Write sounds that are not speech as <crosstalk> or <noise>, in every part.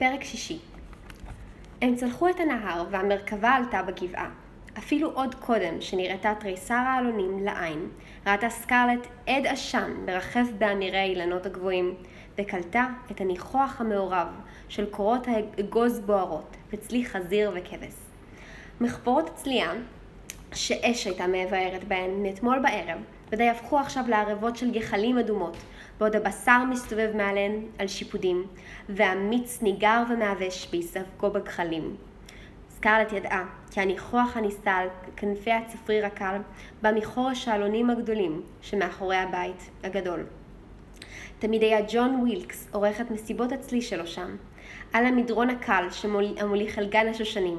פרק שישי הם צלחו את הנהר והמרכבה עלתה בגבעה. אפילו עוד קודם שנראתה תריסר העלונים לעין, ראתה סקרלט עד עשן מרחף באמירי האילנות הגבוהים, וקלטה את הניחוח המעורב של קורות האגוז בוערות וצלי חזיר וכבש. מחפורות הצלייה, שאש הייתה מבערת בהן מאתמול בערב, ודי הפכו עכשיו לערבות של גחלים אדומות, בעוד הבשר מסתובב מעליהן על שיפודים, והמיץ ניגר ומעבש בהיספגו בגחלים. סקרלט ידעה כי הניחוח הנישא על כנפי הצפריר הקל בא מחורש האלונים הגדולים שמאחורי הבית הגדול. תמיד היה ג'ון ווילקס עורך את מסיבות הצלי שלו שם, על המדרון הקל המוליך אל גן השושנים,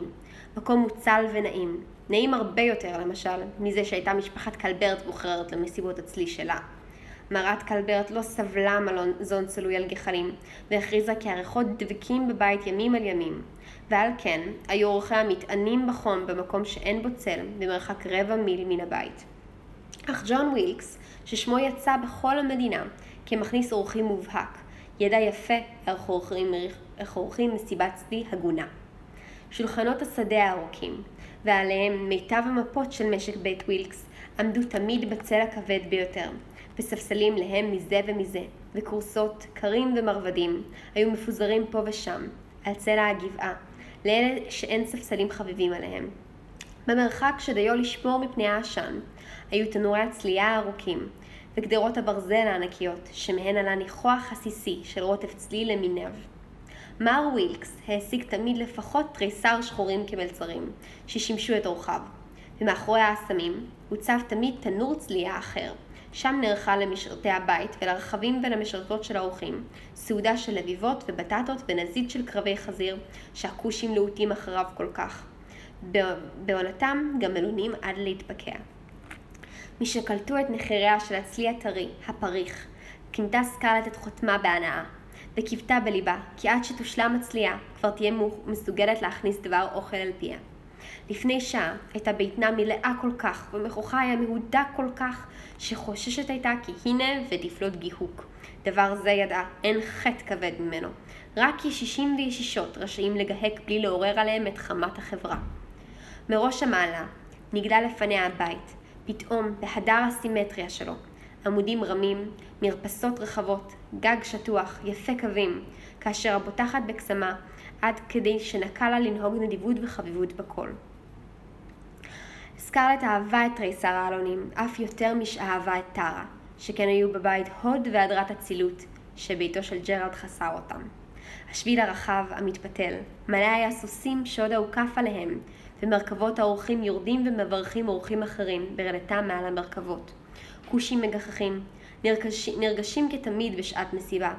מקום מוצל ונעים, נעים הרבה יותר למשל מזה שהייתה משפחת קלברט בוחרת למסיבות הצלי שלה. מרת קלברט לא סבלה מזון צלוי על גחלים, והכריזה כי הריחות דבקים בבית ימים על ימים, ועל כן היו אורחיה מתענים בחום במקום שאין בו צל, במרחק רבע מיל מן הבית. אך ג'ון ווילקס, ששמו יצא בכל המדינה כמכניס אורחים מובהק, ידע יפה איך עורכים מסיבת צלי הגונה. שולחנות השדה הארוכים, ועליהם מיטב המפות של משק בית ווילקס, עמדו תמיד בצל הכבד ביותר, וספסלים להם מזה ומזה, וכורסות, קרים ומרבדים, היו מפוזרים פה ושם, על צלע הגבעה, לאלה שאין ספסלים חביבים עליהם. במרחק שדיו לשמור מפני העשן, היו תנורי הצלייה הארוכים, וגדרות הברזל הענקיות, שמהן עלה ניחוח עסיסי של רוטף צליל למיניו. מר ווילקס העסיק תמיד לפחות תריסר שחורים כמלצרים, ששימשו את אורחיו, ומאחורי האסמים הוצב תמיד תנור צלייה אחר, שם נערכה למשרתי הבית ולרכבים ולמשרתות של האורחים סעודה של לביבות ובטטות ונזית של קרבי חזיר שהכושים להוטים אחריו כל כך. בעונתם גם מלונים עד להתפקע. משקלטו את נחיריה של הצלי הטרי, הפריך, כינתה סקרלט את חותמה בהנאה, וקיוותה בליבה כי עד שתושלם הצלייה כבר תהיה מסוגלת להכניס דבר אוכל אל פיה. לפני שעה הייתה ביתנה מלאה כל כך, ומכוחה היה מהודק כל כך, שחוששת הייתה כי הנה ותפלוט גיהוק. דבר זה ידעה, אין חטא כבד ממנו. רק ישישים וישישות רשאים לגהק בלי לעורר עליהם את חמת החברה. מראש המעלה נגלה לפניה הבית, פתאום בהדר הסימטריה שלו. עמודים רמים, מרפסות רחבות, גג שטוח, יפה קווים, כאשר הבוטחת בקסמה, עד כדי שנקע לה לנהוג נדיבות וחביבות בכל. סקרלט אהבה את תריסר העלונים, אף יותר משאהבה את טרה, שכן היו בבית הוד והדרת אצילות, שביתו של ג'רארד חסר אותם. השביל הרחב, המתפתל, מלא היה סוסים שעוד הוקף עליהם, ומרכבות האורחים יורדים ומברכים אורחים אחרים ברדתם מעל המרכבות. כושים מגחכים, נרגש, נרגשים כתמיד בשעת מסיבה.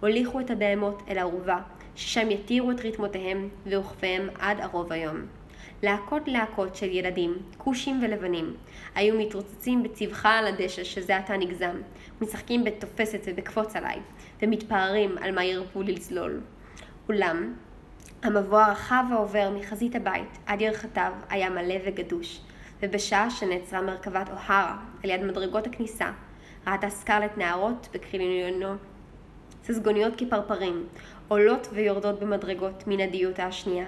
הוליכו את הבהמות אל הערובה, ששם יתירו את רתמותיהם ואוכפיהם עד ערוב היום. להקות להקות של ילדים, כושים ולבנים, היו מתרוצצים בצבחה על הדשא שזה עתה נגזם, משחקים בתופסת ובקפוץ עליי, ומתפארים על מה ירפו לצלול. אולם, המבוא הרחב העובר מחזית הבית עד ירכתיו היה מלא וגדוש, ובשעה שנעצרה מרכבת אוהרה על יד מדרגות הכניסה, ראתה סקרלט נערות בקריליונו ססגוניות כפרפרים, עולות ויורדות במדרגות מן הדיוטה השנייה.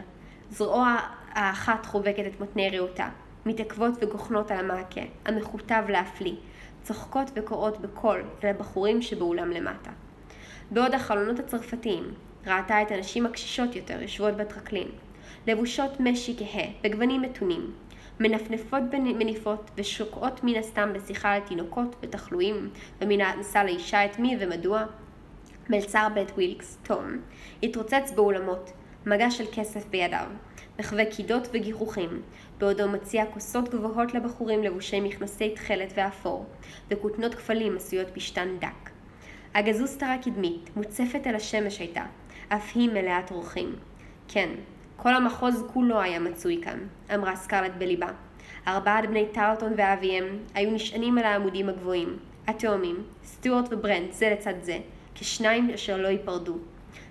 זרוע האחת חובקת את מותני ריאותה, מתעכבות וגוחנות על המעקה, המכותב להפליא, צוחקות וקוראות בקול אל הבחורים שבאולם למטה. בעוד החלונות הצרפתיים, ראתה את הנשים הקשישות יותר יושבות בטרקלין, לבושות משי כהה, בגוונים מתונים, מנפנפות במניפות ושוקעות מן הסתם בשיחה על תינוקות ותחלואים, ומנסה לאישה את מי ומדוע. מלצר בית ווילקס, תום, התרוצץ באולמות, מגע של כסף בידיו, מחווה קידות וגיחוכים, בעודו מציע כוסות גבוהות לבחורים לבושי מכנסי תכלת ואפור, וכותנות כפלים עשויות פשתן דק. הגזוסטרה קדמית, מוצפת אל השמש הייתה, אף היא מלאת אורחים. כן, כל המחוז כולו היה מצוי כאן, אמרה סקרלט בליבה. ארבעת בני טרלטון ואביהם היו נשענים על העמודים הגבוהים, התאומים, סטיוארט וברנט זה לצד זה, כשניים אשר לא ייפרדו.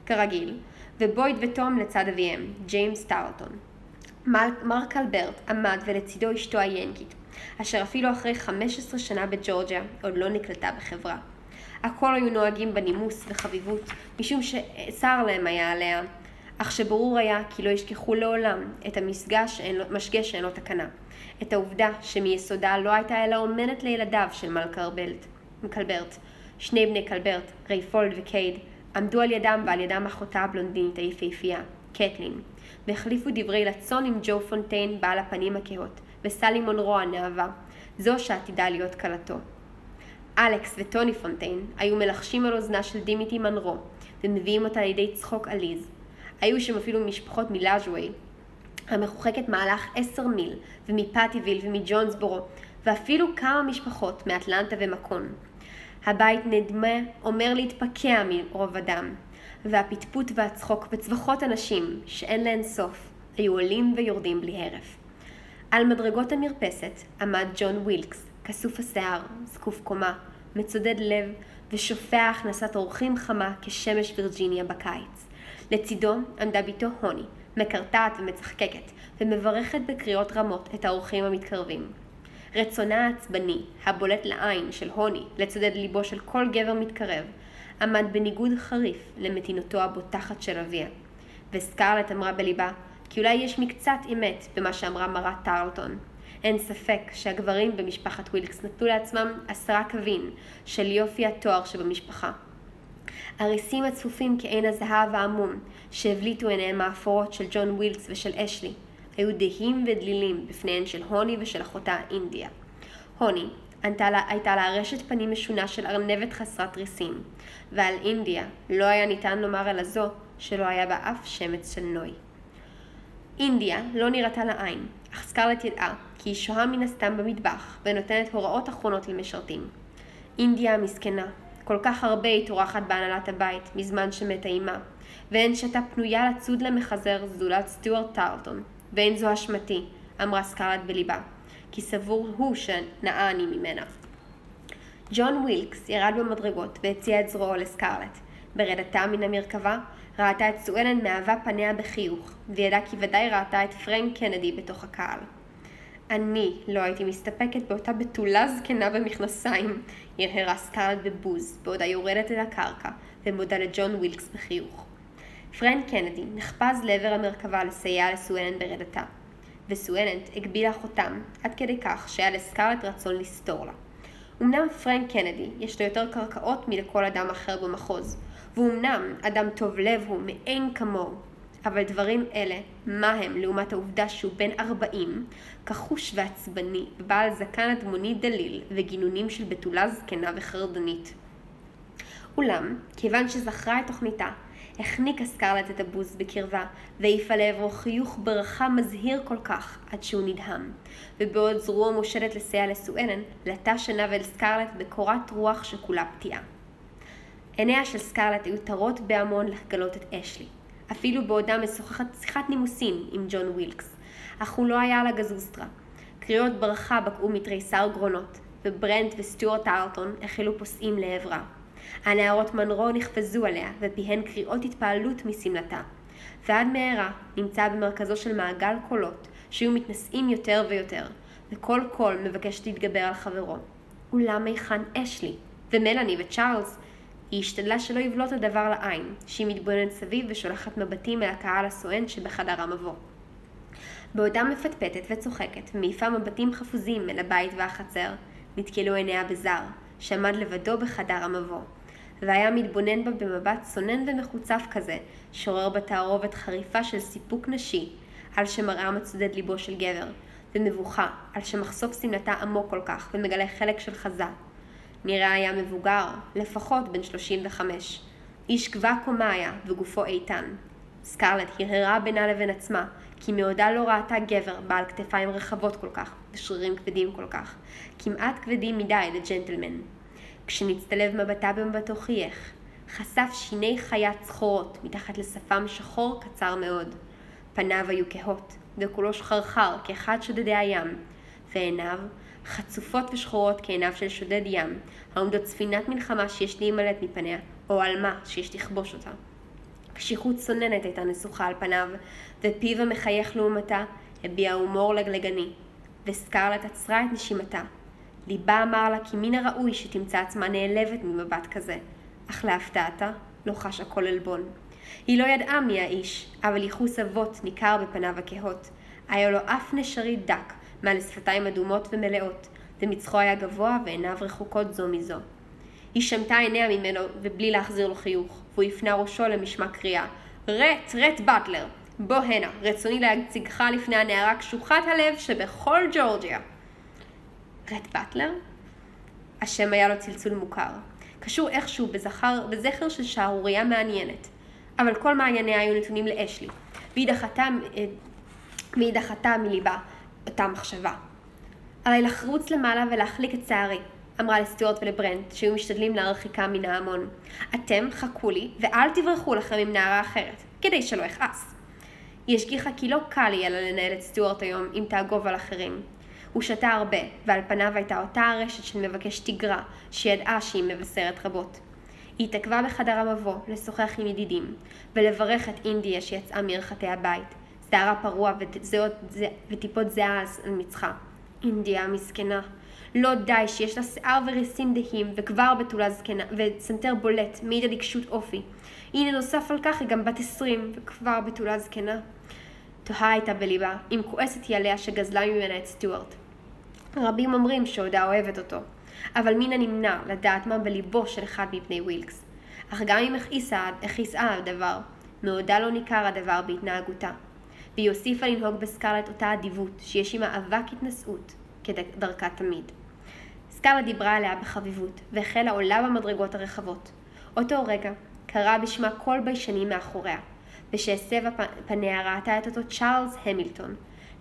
כרגיל, ובויד ותום לצד אביהם, ג'יימס טרלטון. מרק אלברט עמד ולצידו אשתו היאנקית, אשר אפילו אחרי 15 שנה בג'ורג'יה עוד לא נקלטה בחברה. הכל היו נוהגים בנימוס וחביבות, משום שצר להם היה עליה, אך שברור היה כי לא ישכחו לעולם את המשגה שאין לו תקנה. את העובדה שמיסודה לא הייתה אלא אומנת לילדיו של מר קלברט. שני בני קלברט, רייפורד וקייד, עמדו על ידם ועל ידם אחותה הבלונדינית היפהפייה, קתלין, והחליפו דברי לצון עם ג'ו פונטיין בעל הפנים הכהות, וסלי מונרו הנאווה, זו שעתידה להיות כלתו. אלכס וטוני פונטיין היו מלחשים על אוזנה של דימיטי מנרו, ומביאים אותה לידי צחוק עליז. היו שם אפילו משפחות מלאז'ווי, המרוחקת מהלך עשר מיל, ומפטיוויל ומג'ונסבורו, ואפילו כמה משפחות מאטלנטה ומקון. הבית נדמה אומר להתפקע מרוב הדם, והפטפוט והצחוק וצווחות הנשים, שאין להן סוף, היו עולים ויורדים בלי הרף. על מדרגות המרפסת עמד ג'ון ווילקס, כסוף השיער, זקוף קומה, מצודד לב, ושופע הכנסת אורחים חמה כשמש וירג'יניה בקיץ. לצידו עמדה בתו הוני, מקרטעת ומצחקקת, ומברכת בקריאות רמות את האורחים המתקרבים. רצונה העצבני, הבולט לעין של הוני, לצדד ליבו של כל גבר מתקרב, עמד בניגוד חריף למתינותו הבוטחת של אביה. וסקרלט אמרה בליבה, כי אולי יש מקצת אמת במה שאמרה מרת טרלטון. אין ספק שהגברים במשפחת ווילקס נתנו לעצמם עשרה קווין של יופי התואר שבמשפחה. הריסים הצפופים כעין הזהב העמום שהבליטו עיניהם האפורות של ג'ון ווילקס ושל אשלי היו דהים ודלילים בפניהן של הוני ושל אחותה אינדיה. הוני לה, הייתה לה ארשת פנים משונה של ארנבת חסרת ריסים, ועל אינדיה לא היה ניתן לומר אלא זו שלא היה בה אף שמץ של נוי. אינדיה לא נראתה לעין, אך סקרלט ידעה כי היא שוהה מן הסתם במטבח ונותנת הוראות אחרונות למשרתים. אינדיה המסכנה, כל כך הרבה היא טורחת בהנהלת הבית מזמן שמתה אימה, ואין שתה פנויה לצוד למחזר זולת סטיוארט טרלטון, ואין זו אשמתי, אמרה סקרלט בליבה, כי סבור הוא שנאה אני ממנה. ג'ון ווילקס ירד במדרגות והציע את זרועו לסקרלט. ברדתה מן המרכבה ראתה את סואלן מעווה פניה בחיוך, וידעה כי ודאי ראתה את פרנק קנדי בתוך הקהל. אני לא הייתי מסתפקת באותה בתולה זקנה במכנסיים, הרהרה סקארלט בבוז, בעודה יורדת אל הקרקע, ומודה לג'ון ווילקס בחיוך. פרנק קנדי נחפז לעבר המרכבה לסייע לסואלן ברדתה, וסואלן הגביהה חוטם, עד כדי כך שהיה לסקארלט רצון לסטור לה. אמנם פרנק קנדי יש לו יותר קרקעות מלכל אדם אחר במחוז, ואומנם אדם טוב לב הוא מאין כמוהו, אבל דברים אלה, מה הם לעומת העובדה שהוא בן ארבעים, כחוש ועצבני, ובעל זקן אדמוני דליל, וגינונים של בתולה זקנה וחרדנית. אולם, כיוון שזכרה את תוכניתה, החניקה סקרלט את הבוז בקרבה, והעיפה לעברו חיוך ברכה מזהיר כל כך, עד שהוא נדהם. ובעוד זרועו מושטת לסייע לסואלן, לטה שנב אל סקרלט בקרת רוח שכולה פגיעה. עיניה של סקרלט היו תרות בהמון לגלות את אשלי. אפילו בעודה משוחחת שיחת נימוסין עם ג'ון ווילקס, אך הוא לא היה על הגזוסטרה. קריאות ברכה בקעו מתריסר גרונות, וברנט וסטיוארט טרלטון החלו פוסעים לעברה. הנערות מנרו נחפזו אליה, ופיהן קריאות התפעלות משמלתה. ועד מהרה נמצא במרכזו של מעגל קולות, שהיו מתנשאים יותר ויותר, וכל קול מבקש להתגבר על חברו. אולם היכן אשלי? ומלאני וצ'ארלס היא השתדלה שלא יבלוט הדבר לעין, שהיא מתבוננת סביב ושולחת מבטים אל הקהל הסואן שבחדר המבוא. בעודה מפטפטת וצוחקת, ומעיפה מבטים חפוזים אל הבית והחצר, נתקלו עיניה בזר, שעמד לבדו בחדר המבוא. והיה מתבונן בה במבט צונן ומחוצף כזה, שורר בתערובת חריפה של סיפוק נשי, על שמראה מצודד ליבו של גבר, ומבוכה, על שמחשוף שמלתה עמוק כל כך, ומגלה חלק של חזה, נראה היה מבוגר, לפחות בן 35. איש גבה קומה היה, וגופו איתן. סקרלט הרהרה בינה לבין עצמה, כי מעודה לא ראתה גבר בעל כתפיים רחבות כל כך, ושרירים כבדים כל כך, כמעט כבדים מדי לג'נטלמן. כשנצטלב מבטה במבטו חייך, חשף שיני חיה צחורות מתחת לשפם שחור קצר מאוד. פניו היו כהות, וכולו שחרחר כאחד שודדי הים, ועיניו חצופות ושחורות כעיניו של שודד ים, העומדות ספינת מלחמה שיש להימלט מפניה, או עלמה שיש לכבוש אותה. קשיחות צוננת הייתה נסוכה על פניו, ופיו המחייך לעומתה הביע הומור לגלגני, וסקרלט עצרה את נשימתה. ליבה אמר לה כי מן הראוי שתמצא עצמה נעלבת ממבט כזה, אך להפתעתה לא חשה כל עלבון. היא לא ידעה מי האיש, אבל ייחוס אבות ניכר בפניו הכהות. היה לו אף נשרי דק, מעל שפתיים אדומות ומלאות, ומצחו היה גבוה ועיניו רחוקות זו מזו. היא שמטה עיניה ממנו, ובלי להחזיר לו חיוך, והוא הפנה ראשו למשמע קריאה, רט, רט באטלר, בוא הנה, רצוני להציגך לפני הנערה קשוחת הלב שבכל ג'ורג'יה. רט באטלר? השם היה לו צלצול מוכר. קשור איכשהו בזכר, בזכר של שערורייה מעניינת. אבל כל מעייניה היו נתונים לאשלי, והיא דחתה, אה, והיא דחתה מליבה אותה מחשבה. עליי לחרוץ למעלה ולהחליק את שערי, אמרה לסטיוארט ולברנט, שהיו משתדלים להרחיקה מן ההמון. אתם חכו לי, ואל תברחו לכם עם נערה אחרת, כדי שלא אכעס. היא השגיחה כי לא קל יהיה לה לנהל את סטיוארט היום אם תאגוב על אחרים. הוא שתה הרבה, ועל פניו הייתה אותה הרשת של מבקש תגרה, שידעה שהיא מבשרת רבות. היא התעכבה בחדר המבוא לשוחח עם ידידים, ולברך את אינדיה שיצאה מרחתי הבית, שערה פרוע וטיפות זיעה על מצחה. אינדיה המסכנה. לא די שיש לה שיער וריסים דהים, וכבר בתולה זקנה, וסנטר בולט, מעיד על עיקשות אופי. הנה נוסף על כך היא גם בת עשרים, וכבר בתולה זקנה. תוהה הייתה בליבה, אם כועסת היא עליה שגזלה ממנה את סטיוארט. רבים אומרים שעודה אוהבת אותו, אבל מן הנמנע לדעת מה בליבו של אחד מבני ווילקס. אך גם אם הכעיסה הדבר, מעודה לא ניכר הדבר בהתנהגותה. והיא הוסיפה לנהוג בסקרלט אותה אדיבות, שיש עימה אבק התנשאות, כדרכה תמיד. סקרלט דיברה עליה בחביבות, והחלה עולה במדרגות הרחבות. אותו רגע קרא בשמה קול ביישני מאחוריה, ושהסבה פניה ראתה את אותו צ'ארלס המילטון.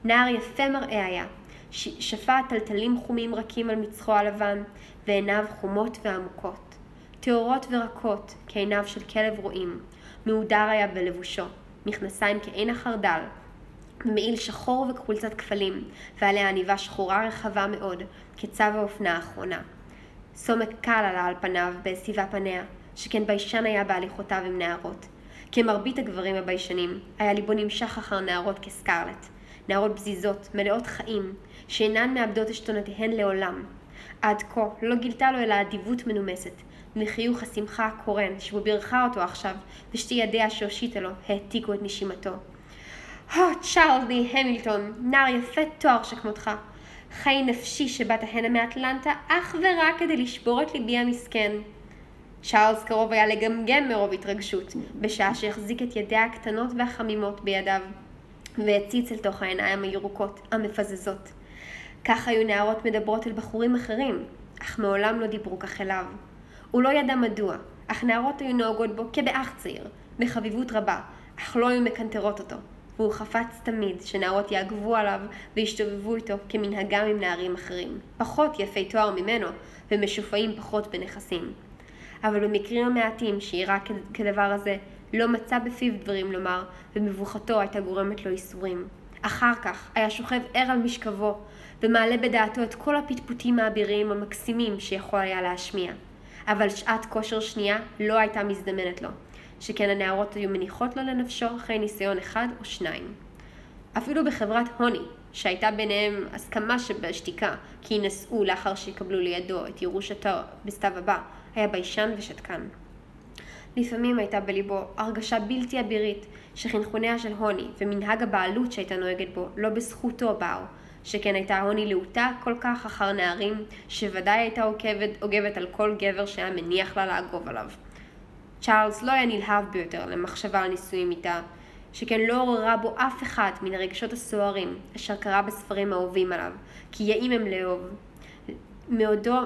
נער יפה מראה היה, שפע טלטלים חומים רכים על מצחו הלבן, ועיניו חומות ועמוקות. טהורות ורקות, כעיניו של כלב רועים. מהודר היה בלבושו, מכנסיים כעין החרדל, מעיל שחור וחולצת כפלים, ועליה עניבה שחורה רחבה מאוד, כצו האופנה האחרונה. סומק קל עלה על פניו בסביבה פניה, שכן ביישן היה בהליכותיו עם נערות. כמרבית הגברים הביישנים, היה ליבו נמשך אחר נערות כסקרלט. נערות בזיזות, מלאות חיים, שאינן מאבדות עשתונותיהן לעולם. עד כה לא גילתה לו אלא אדיבות מנומסת, מחיוך השמחה הקורן שבו בירכה אותו עכשיו, ושתי ידיה שהושיטה לו העתיקו את נשימתו. הו, צ'ארלס המילטון, נער יפה תואר שכמותך. חי נפשי שבאת הנה מאטלנטה אך ורק כדי לשבור את ליבי המסכן. צ'ארלס קרוב היה לגמגם מרוב התרגשות, בשעה שהחזיק את ידיה הקטנות והחמימות בידיו, והציץ אל תוך העיניים הירוקות, המפזזות. כך היו נערות מדברות אל בחורים אחרים, אך מעולם לא דיברו כך אליו. הוא לא ידע מדוע, אך נערות היו נוהגות בו כבאח צעיר, בחביבות רבה, אך לא היו מקנטרות אותו. והוא חפץ תמיד שנערות יעגבו עליו וישתובבו איתו כמנהגם עם נערים אחרים, פחות יפי תואר ממנו ומשופעים פחות בנכסים. אבל במקרים המעטים שאירע כדבר הזה, לא מצא בפיו דברים לומר, ומבוכתו הייתה גורמת לו ייסורים. אחר כך היה שוכב ער על משכבו, ומעלה בדעתו את כל הפטפוטים האביריים המקסימים שיכול היה להשמיע. אבל שעת כושר שנייה לא הייתה מזדמנת לו, שכן הנערות היו מניחות לו לנפשו אחרי ניסיון אחד או שניים. אפילו בחברת הוני, שהייתה ביניהם הסכמה שבשתיקה, כי יינשאו לאחר שיקבלו לידו את ירושתו בסתיו הבא, היה ביישן ושתקן. לפעמים הייתה בליבו הרגשה בלתי אבירית שחנכוניה של הוני ומנהג הבעלות שהייתה נוהגת בו לא בזכותו באו, שכן הייתה הוני להוטה כל כך אחר נערים, שוודאי הייתה עוקבת, עוגבת על כל גבר שהיה מניח לה לעגוב עליו. צ'ארלס לא היה נלהב ביותר למחשבה על נישואים איתה, שכן לא עוררה בו אף אחד מן הרגשות הסוערים אשר קרא בספרים האהובים עליו, כי יאים הם לאהוב. מעודו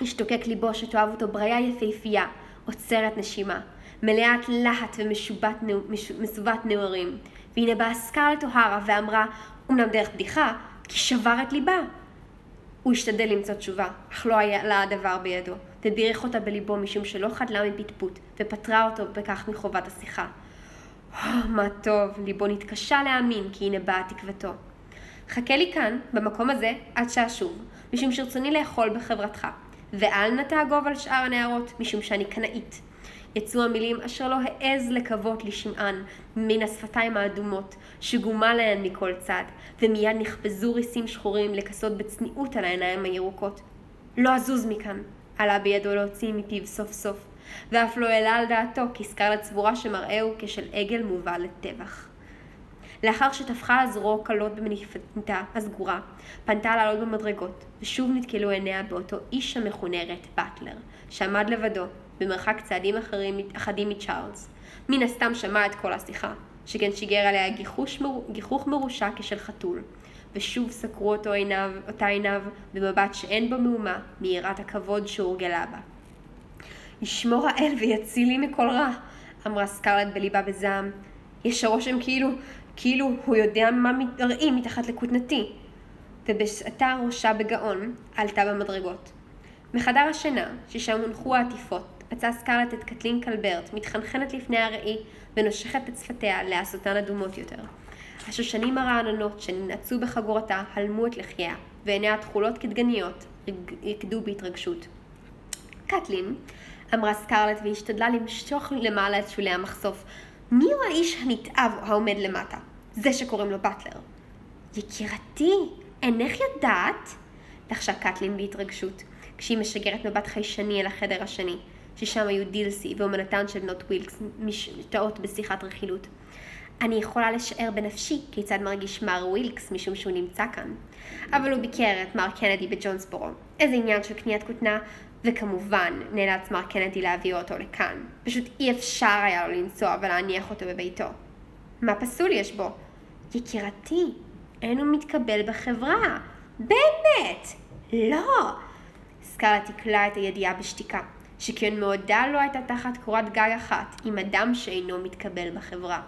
השתוקק ליבו שתאהב אותו בריה יפהפייה, עוצרת נשימה, מלאת להט ומסובת נעורים. והנה באה סקארלט אוהרה ואמרה, אמנם דרך בדיחה, כי שבר את ליבה. הוא השתדל למצוא תשובה, אך לא היה לה הדבר בידו, ובירך אותה בליבו משום שלא חדלה מפטפוט, ופטרה אותו בכך מחובת השיחה. Oh, מה טוב, ליבו נתקשה להאמין כי הנה באה תקוותו. חכה לי כאן, במקום הזה, עד שאשוב, משום שרצוני לאכול בחברתך, ואל נא תאגוב על שאר הנערות, משום שאני קנאית. יצאו המילים אשר לא העז לקוות לשמען מן השפתיים האדומות, שגומה להן מכל צד, ומיד נחפזו ריסים שחורים לכסות בצניעות על העיניים הירוקות. לא אזוז מכאן, עלה בידו להוציא מפיו סוף סוף, ואף לא העלה על דעתו כי סקרלט סבורה שמראהו כשל עגל מובא לטבח. לאחר שטפחה על זרועו כלות במניפתה הסגורה, פנתה לעלות במדרגות, ושוב נתקלו עיניה באותו איש המכונה רט באטלר, שעמד לבדו, במרחק צעדים אחרים, אחדים מצ'ארלס. מן הסתם שמע את כל השיחה, שכן שיגר עליה גיחוש, גיחוך מרושע כשל חתול, ושוב סקרו אותו עיניו, אותה עיניו במבט שאין בו מהומה מיראת הכבוד שהורגלה בה. ישמור האל ויצילי מכל רע, אמרה סקרלט בליבה בזעם. יש הרושם כאילו, כאילו הוא יודע מה מתראים מתחת לכותנתי. ובשעתה ראשה בגאון, עלתה במדרגות. מחדר השינה, ששם הונחו העטיפות, מצאה סקרלט את קטלין קלברט, מתחנחנת לפני הראי, ונושכת את שפתיה לעשותן אדומות יותר. השושנים הרעננות שננעצו בחגורתה הלמו את לחייה, ועיניה התכולות כדגניות רקדו בהתרגשות. קטלין, אמרה סקרלט והשתדלה למשוך למעלה את שולי המחשוף, מי הוא האיש הנתעב העומד למטה? זה שקוראים לו באטלר. יקירתי, אינך יודעת? לחשה קטלין בהתרגשות, כשהיא משגרת מבט חששני אל החדר השני, ששם היו דילסי ואומנתן של נוט ווילקס משתאות בשיחת רכילות. אני יכולה לשער בנפשי כיצד מרגיש מר ווילקס משום שהוא נמצא כאן. אבל הוא ביקר את מר קנדי בג'ונסבורו. איזה עניין של קניית כותנה, וכמובן נאלץ מר קנדי להביא אותו לכאן. פשוט אי אפשר היה לו לנסוע ולהניח אותו בביתו. מה פסול יש בו? יקירתי, אין הוא מתקבל בחברה. באמת! לא! סקארלט תקלה את הידיעה בשתיקה, שכן מעודה לא הייתה תחת קורת גג אחת עם אדם שאינו מתקבל בחברה.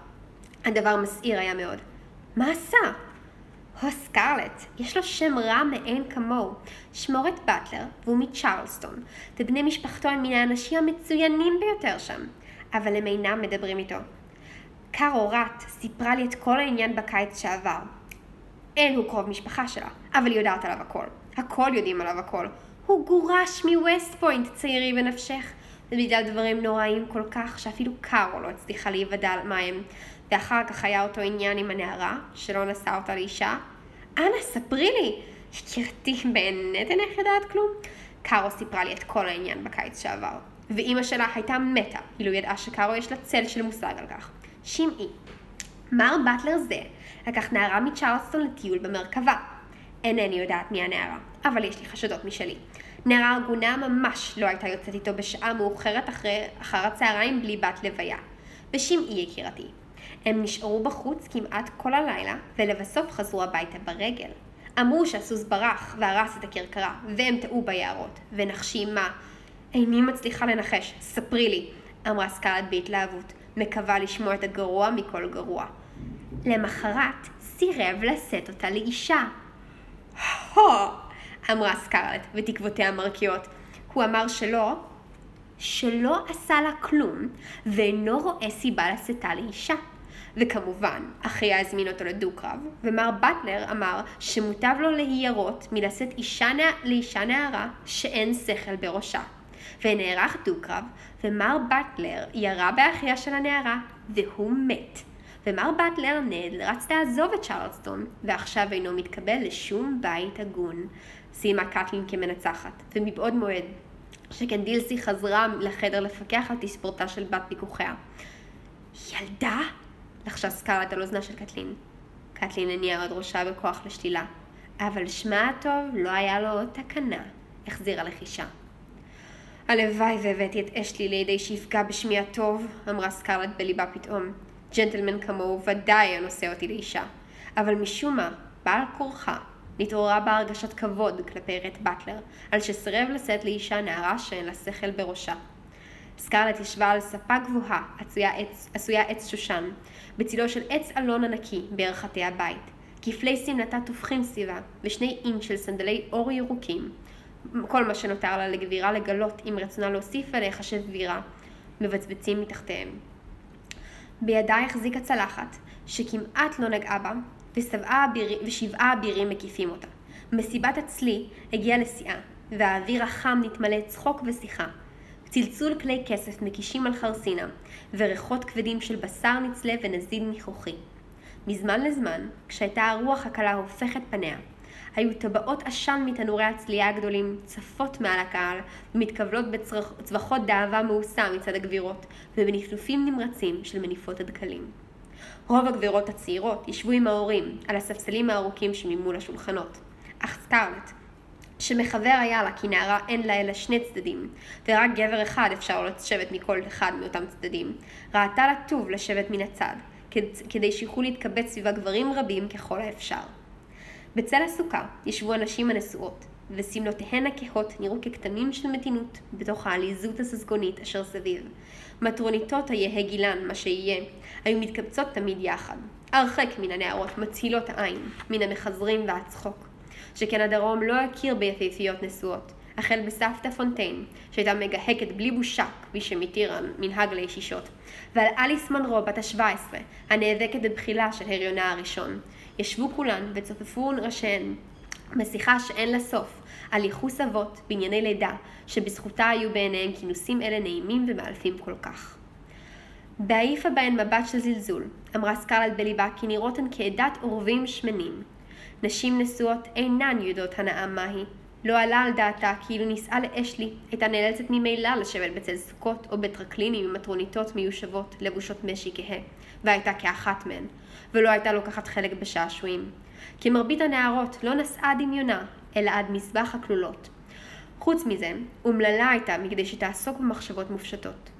הדבר מסעיר היה מאוד. מה עשה? הו סקרלט, יש לו שם רע מאין כמוהו. שמו את באטלר, והוא מצ'רלסטון, ובני משפחתו הם מן האנשים המצוינים ביותר שם, אבל הם אינם מדברים איתו. קארו רט סיפרה לי את כל העניין בקיץ שעבר. אין הוא קרוב משפחה שלה, אבל היא יודעת עליו הכל. הכל יודעים עליו הכל. הוא גורש מווסט פוינט, צעירי בנפשך, ובגלל דברים נוראים כל כך, שאפילו קארו לא הצליחה להיוודע מה הם. ואחר כך היה אותו עניין עם הנערה, שלא נשא אותה לאישה. אנא, ספרי לי! יקירתי, באמת אינך יודעת כלום? קארו סיפרה לי את כל העניין בקיץ שעבר. ואימא שלה הייתה מתה, אילו ידעה שקארו יש לה צל של מושג על כך. שמעי, מר באטלר זה לקח נערה מצ'רלסטון לטיול במרכבה. אינני יודעת מי הנערה, אבל יש לי חשדות משלי. נערה הגונה ממש לא הייתה יוצאת איתו בשעה מאוחרת אחרי, אחר הצהריים בלי בת לוויה. בשמעי יקירתי, הם נשארו בחוץ כמעט כל הלילה, ולבסוף חזרו הביתה ברגל. אמרו שהסוס ברח והרס את הכרכרה, והם טעו ביערות. ונחשי מה? איני מצליחה לנחש, ספרי לי, אמרה סקארלט בהתלהבות, מקווה לשמוע את הגרוע מכל גרוע. למחרת סירב לשאת אותה לאישה. הו! אמרה סקארלט, ותקוותיה מרקיעות. הוא אמר שלא, שלא עשה לה כלום, ואינו רואה סיבה לשאתה לאישה. וכמובן, אחיה הזמין אותו לדו-קרב, ומר באטלר אמר שמוטב לו להיירות מלשאת אישה. לאישה נערה שאין שכל בראשה. ונערך דו-קרב, ומר באטלר ירה באחיה של הנערה, והוא מת. ומר באטלר נאלץ לעזוב את צ'רלסטון, ועכשיו אינו מתקבל לשום בית הגון. סיימה קטלין כמנצחת, ומבעוד מועד, שכן דילסי חזרה לחדר לפקח על תספורתה של בת פיקוחיה. ילדה? לחשה סקארלט על אוזנה של קטלין. קטלין הניעה עוד ראשה בכוח לשלילה, אבל שמה הטוב לא היה לו עוד תקנה, החזירה לחישה. הלוואי והבאתי את אשלי לידי שיפגע בשמי הטוב, אמרה סקארלט בליבה פתאום. ג'נטלמן כמוהו ודאי היה נושא אותי לאישה, אבל משום מה, בעל כורחה, נתעוררה בה הרגשת כבוד כלפי רט באטלר, על שסירב לשאת לאישה נערה שאין לה שכל בראשה. סקרלט ישבה על ספה גבוהה, עשויה עץ, עשויה עץ שושן, בצילו של עץ אלון ענקי בערכתי הבית. כפלי שמלתה טופחים סביבה, ושני איים של סנדלי אור ירוקים. כל מה שנותר לה לגבירה לגלות אם רצונה להוסיף ולהיחשב גבירה, מבצבצים מתחתיהם. בידה החזיקה צלחת, שכמעט לא נגעה בה, אביר, ושבעה אבירים מקיפים אותה. מסיבת הצלי הגיעה לשיאה, והאוויר החם נתמלא צחוק ושיחה. צלצול כלי כסף מקישים על חרסינה, וריחות כבדים של בשר נצלה ונזיד ניחוחי. מזמן לזמן, כשהייתה הרוח הקלה הופכת פניה, היו טבעות עשן מתנורי הצלייה הגדולים, צפות מעל הקהל, ומתקבלות בצווחות דאבה מאוסה מצד הגבירות, ובנפנופים נמרצים של מניפות הדקלים. רוב הגבירות הצעירות ישבו עם ההורים על הספסלים הארוכים שממול השולחנות. אך סקרלט, שמחבר היה לה כי נערה אין לה אלא שני צדדים, ורק גבר אחד אפשר לשבת מכל אחד מאותם צדדים, ראתה לה טוב לשבת מן הצד, כדי שיוכלו להתקבץ סביב הגברים רבים ככל האפשר. בצל הסוכה ישבו הנשים הנשואות, ושמלותיהן הכהות נראו ככתמים של מתינות בתוך העליזות הססגונית אשר סביב. מטרוניתות היהא גילן, מה שיהיה, היו מתקבצות תמיד יחד, הרחק מן הנערות מצהילות העין, מן המחזרים והצחוק. שכן הדרום לא הכיר ביפיפיות נשואות, החל בסבתא פונטיין, שהייתה מגהקת בלי בושה, כפי שמתיר המנהג לישישות, ועל אליס מנרו בת ה-17, הנאבקת בבחילה של הריונה הראשון. ישבו כולן וצופפו ראשיהן בשיחה שאין לה סוף, על ייחוס אבות בענייני לידה, שבזכותה היו בעיניהם כינוסים אלה נעימים ומאלפים כל כך. בהעיפה בהן מבט של זלזול, אמרה סקרלט בליבה כי נראות הן כעדת עורבים שמנים. נשים נשואות אינן יודעות הנאה מהי. לא עלה על דעתה כאילו נישאה לאשלי, הייתה נאלצת ממילא לשבת בצל סוכות או בטרקלינים עם מטרוניתות מיושבות, לבושות משי כהה, והייתה כאחת מהן, ולא הייתה לוקחת חלק בשעשועים. כי מרבית הנערות לא נשאה דמיונה, אלא עד מזבח הכלולות. חוץ מזה, אומללה הייתה מכדי שתעסוק במחשבות מופשטות.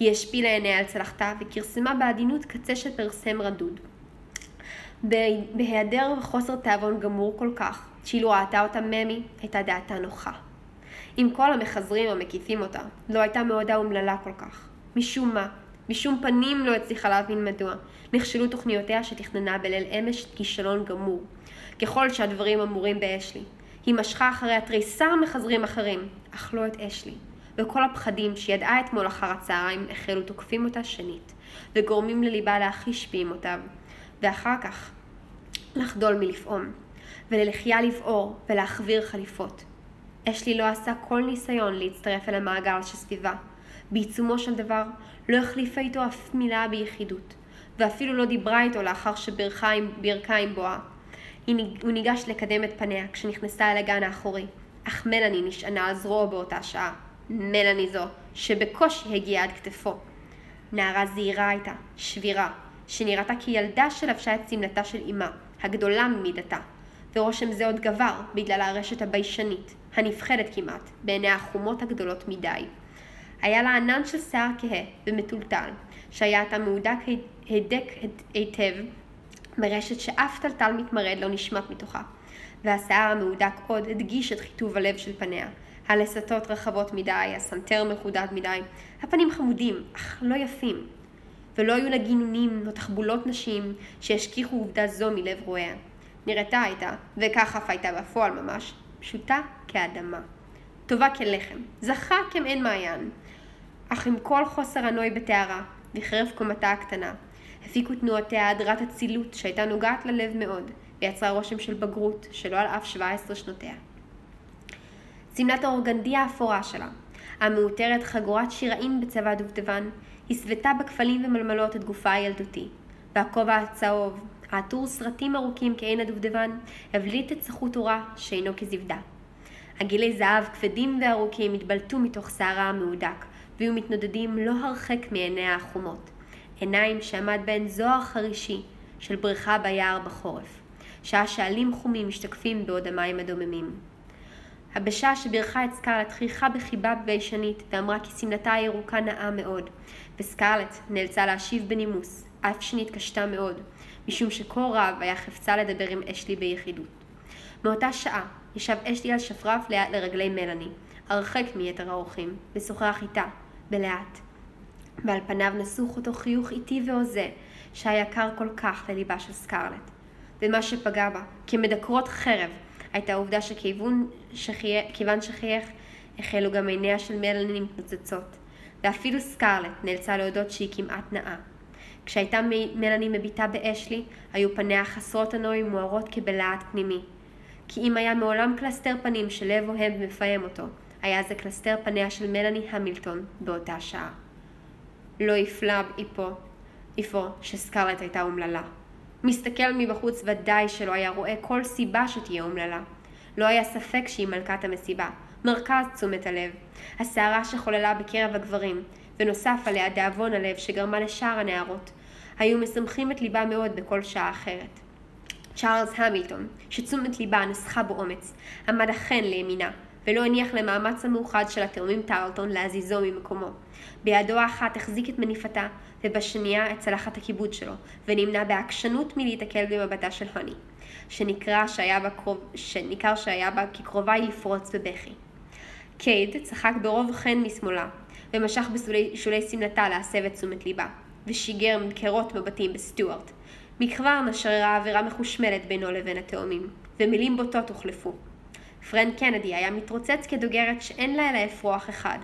היא השפילה עיניה על צלחתה וכרסמה בעדינות קצה של פרסם רדוד. בהיעדר וחוסר תיאבון גמור כל כך, שאילו ראתה אותה ממי, הייתה דעתה נוחה. עם כל המחזרים המקיפים אותה, לא הייתה מעודה אומללה כל כך. משום מה, משום פנים לא הצליחה להבין מדוע, נכשלו תוכניותיה שתכננה בליל אמש כישלון גמור. ככל שהדברים אמורים באשלי. היא משכה אחריה תריסר מחזרים אחרים, אך לא את אשלי. וכל הפחדים שידעה אתמול אחר הצהריים החלו תוקפים אותה שנית, וגורמים לליבה להחיש פעימותיו. ואחר כך לחדול מלפעום, וללחייה לבעור ולהחביר חליפות. אשלי לא עשה כל ניסיון להצטרף אל המעגל שסביבה. בעיצומו של דבר לא החליפה איתו אף מילה ביחידות, ואפילו לא דיברה איתו לאחר שבירכה עם, עם בואה. הוא ניגש לקדם את פניה כשנכנסה אל הגן האחורי, אך מלאני נשענה על זרועו באותה שעה. מלאני זו, שבקושי הגיעה עד כתפו. נערה זהירה הייתה, שבירה, שנראתה כילדה שלבשה את שמלתה של אמה, הגדולה ממידתה, ורושם זה עוד גבר בגלל הרשת הביישנית, הנפחדת כמעט, בעיני החומות הגדולות מדי. היה לה ענן של שיער כהה ומטולטל, שהיה עתה מהודק הידק היטב ברשת שאף טלטל מתמרד לא נשמט מתוכה, והשיער המהודק עוד הדגיש את חיטוב הלב של פניה. הלסתות רחבות מדי, הסנטר מחודד מדי, הפנים חמודים, אך לא יפים, ולא היו לה גינונים או תחבולות נשים שהשכיחו עובדה זו מלב רועיה. נראתה הייתה, וכך אף הייתה בפועל ממש, פשוטה כאדמה. טובה כלחם, זכה כמעין מעיין. אך עם כל חוסר הנוי בתארה, וחרף קומתה הקטנה, הפיקו תנועותיה הדרת אצילות שהייתה נוגעת ללב מאוד, ויצרה רושם של בגרות שלא על אף 17 שנותיה. שמלת האורגנדיה האפורה שלה, המעוטרת חגורת שיראים בצבע דובדבן, הסוותה בכפלים ומלמלות את גופה הילדותי, והכובע הצהוב, העטור סרטים ארוכים כעין הדובדבן, הבליט את סחוט עורה שאינו כזבדה. עגילי זהב כבדים וארוכים התבלטו מתוך שערה המהודק, והיו מתנודדים לא הרחק מעיניה החומות. עיניים שעמד בהן זוהר חרישי של בריכה ביער בחורף, שעה שעלים חומים משתקפים בעוד המים הדוממים. הבשה שבירכה את סקרלט חייכה בחיבה ביישנית ואמרה כי שמלתה הירוקה נאה מאוד, וסקרלט נאלצה להשיב בנימוס, אף שנתקשתה מאוד, משום שכה רב היה חפצה לדבר עם אשלי ביחידות. מאותה שעה ישב אשלי על שפרף לאט לרגלי מלאני, הרחק מיתר האורחים, ושוחח איתה, בלאט. ועל פניו נסוך אותו חיוך איטי והוזה, שהיה קר כל כך לליבה של סקרלט. ומה שפגע בה, כמדקרות חרב, הייתה העובדה שכיוון שכיוון שחייך, החלו גם עיניה של מלאני מתנוצצות, ואפילו סקרלט נאלצה להודות שהיא כמעט נאה. כשהייתה מלאני מביטה באשלי, היו פניה חסרות הנוי מוארות כבלהט פנימי. כי אם היה מעולם קלסתר פנים שלב אוהב ומפעם אותו, היה זה קלסתר פניה של מלאני המילטון באותה שעה. לא הפלא איפו, איפו שסקרלט הייתה אומללה. מסתכל מבחוץ ודאי שלא היה רואה כל סיבה שתהיה אומללה. לא היה ספק שהיא מלכת המסיבה, מרכז תשומת הלב, הסערה שחוללה בקרב הגברים, ונוסף עליה דאבון הלב שגרמה לשאר הנערות. היו משמחים את ליבה מאוד בכל שעה אחרת. צ'ארלס המילטון, שתשומת ליבה נסחה באומץ, עמד אכן לימינה, ולא הניח למאמץ המאוחד של התאומים טרלטון להזיזו ממקומו. בידו האחת החזיק את מניפתה, ובשנייה את צלחת הכיבוד שלו, ונמנע בעקשנות מלהיתקל במבטה של הוני, שניכר שהיה בה, קרוב, שניכר שהיה היא לפרוץ בבכי. קייד צחק ברוב חן משמאלה, ומשך בשולי שמלתה להסב את תשומת ליבה, ושיגר מדקרות מבטים בסטוארט. מכבר נשררה אווירה מחושמלת בינו לבין התאומים, ומילים בוטות הוחלפו. פרנק קנדי היה מתרוצץ כדוגרת שאין לה אלא אפרוח אחד.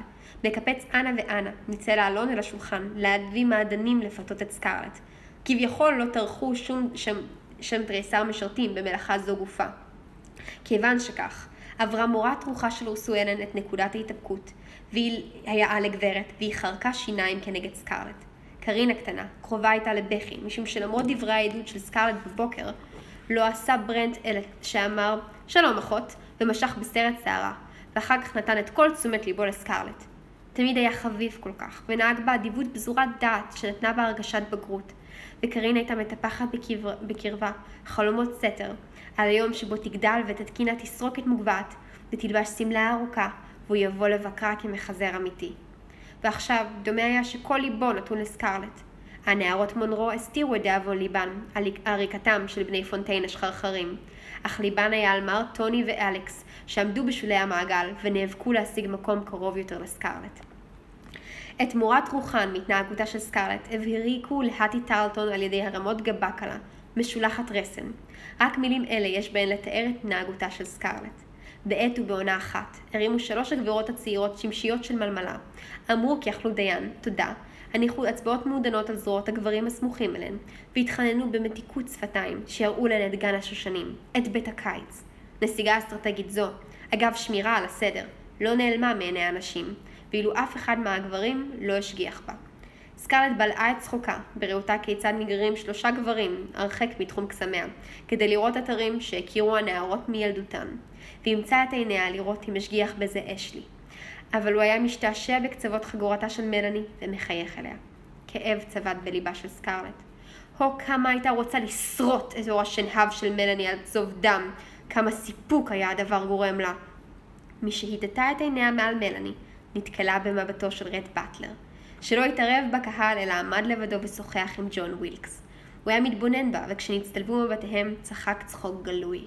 מקפץ אנה ואנה, מצל האלון אל השולחן, להביא מעדנים לפתות את סקארלט. כביכול לא טרחו שום שם, שם תריסר משרתים במלאכה זו גופה. כיוון שכך, עברה מורת רוחה של אורסואלן את נקודת ההתאבקות, והיא היה לגברת, והיא חרקה שיניים כנגד סקארלט. קרין הקטנה, קרובה הייתה לבכי, משום שלמרות דברי העדות של סקארלט בבוקר, לא עשה ברנט אלא שאמר שלום אחות, ומשך בסרט שערה, ואחר כך נתן את כל תשומת ליבו לסקארלט. תמיד היה חביב כל כך, ונהג באדיבות בזורת דעת שנתנה בה הרגשת בגרות, וקרין הייתה מטפחת בקבר... בקרבה חלומות סתר, על היום שבו תגדל ותתקינה תסרוקת מוגבעת, ותלבש שמלה ארוכה, והוא יבוא לבקרה כמחזר אמיתי. ועכשיו, דומה היה שכל ליבו נתון לסקרלט. הנערות מונרו הסתירו את דאבון ליבן על עריקתם של בני פונטיין השחרחרים, אך ליבן היה על מר טוני ואלכס, שעמדו בשולי המעגל ונאבקו להשיג מקום קרוב יותר לסקרלט. את מורת רוחן מהתנהגותה של סקרלט הבהריקו להטי טרלטון על ידי הרמות גבה קלה, משולחת רסן. רק מילים אלה יש בהן לתאר את התנהגותה של סקרלט. בעת ובעונה אחת, הרימו שלוש הגבירות הצעירות שמשיות של מלמלה. אמרו כי אכלו דיין, תודה, הניחו אצבעות מעודנות על זרועות הגברים הסמוכים אליהן, והתחננו במתיקות שפתיים, שיראו להן את גן השושנים, את בית הקיץ. נסיגה אסטרטגית זו, אגב שמירה על הסדר, לא נעלמה מעיני האנשים, ואילו אף אחד מהגברים לא השגיח בה. סקארלט בלעה את צחוקה, בראותה כיצד נגררים שלושה גברים, הרחק מתחום קסמיה, כדי לראות אתרים שהכירו הנערות מילדותן, ואימצה את עיניה לראות אם השגיח בזה אשלי. אבל הוא היה משתעשע בקצוות חגורתה של מלאני ומחייך אליה. כאב צבט בליבה של סקארלט. הו כמה הייתה רוצה לשרוט את אור השנהב של מלאני על צוב דם, כמה סיפוק היה הדבר גורם לה. משהיטתה את עיניה מעל מלאני, נתקלה במבטו של רט באטלר, שלא התערב בקהל אלא עמד לבדו ושוחח עם ג'ון ווילקס. הוא היה מתבונן בה, וכשנצטלבו מבטיהם צחק צחוק גלוי.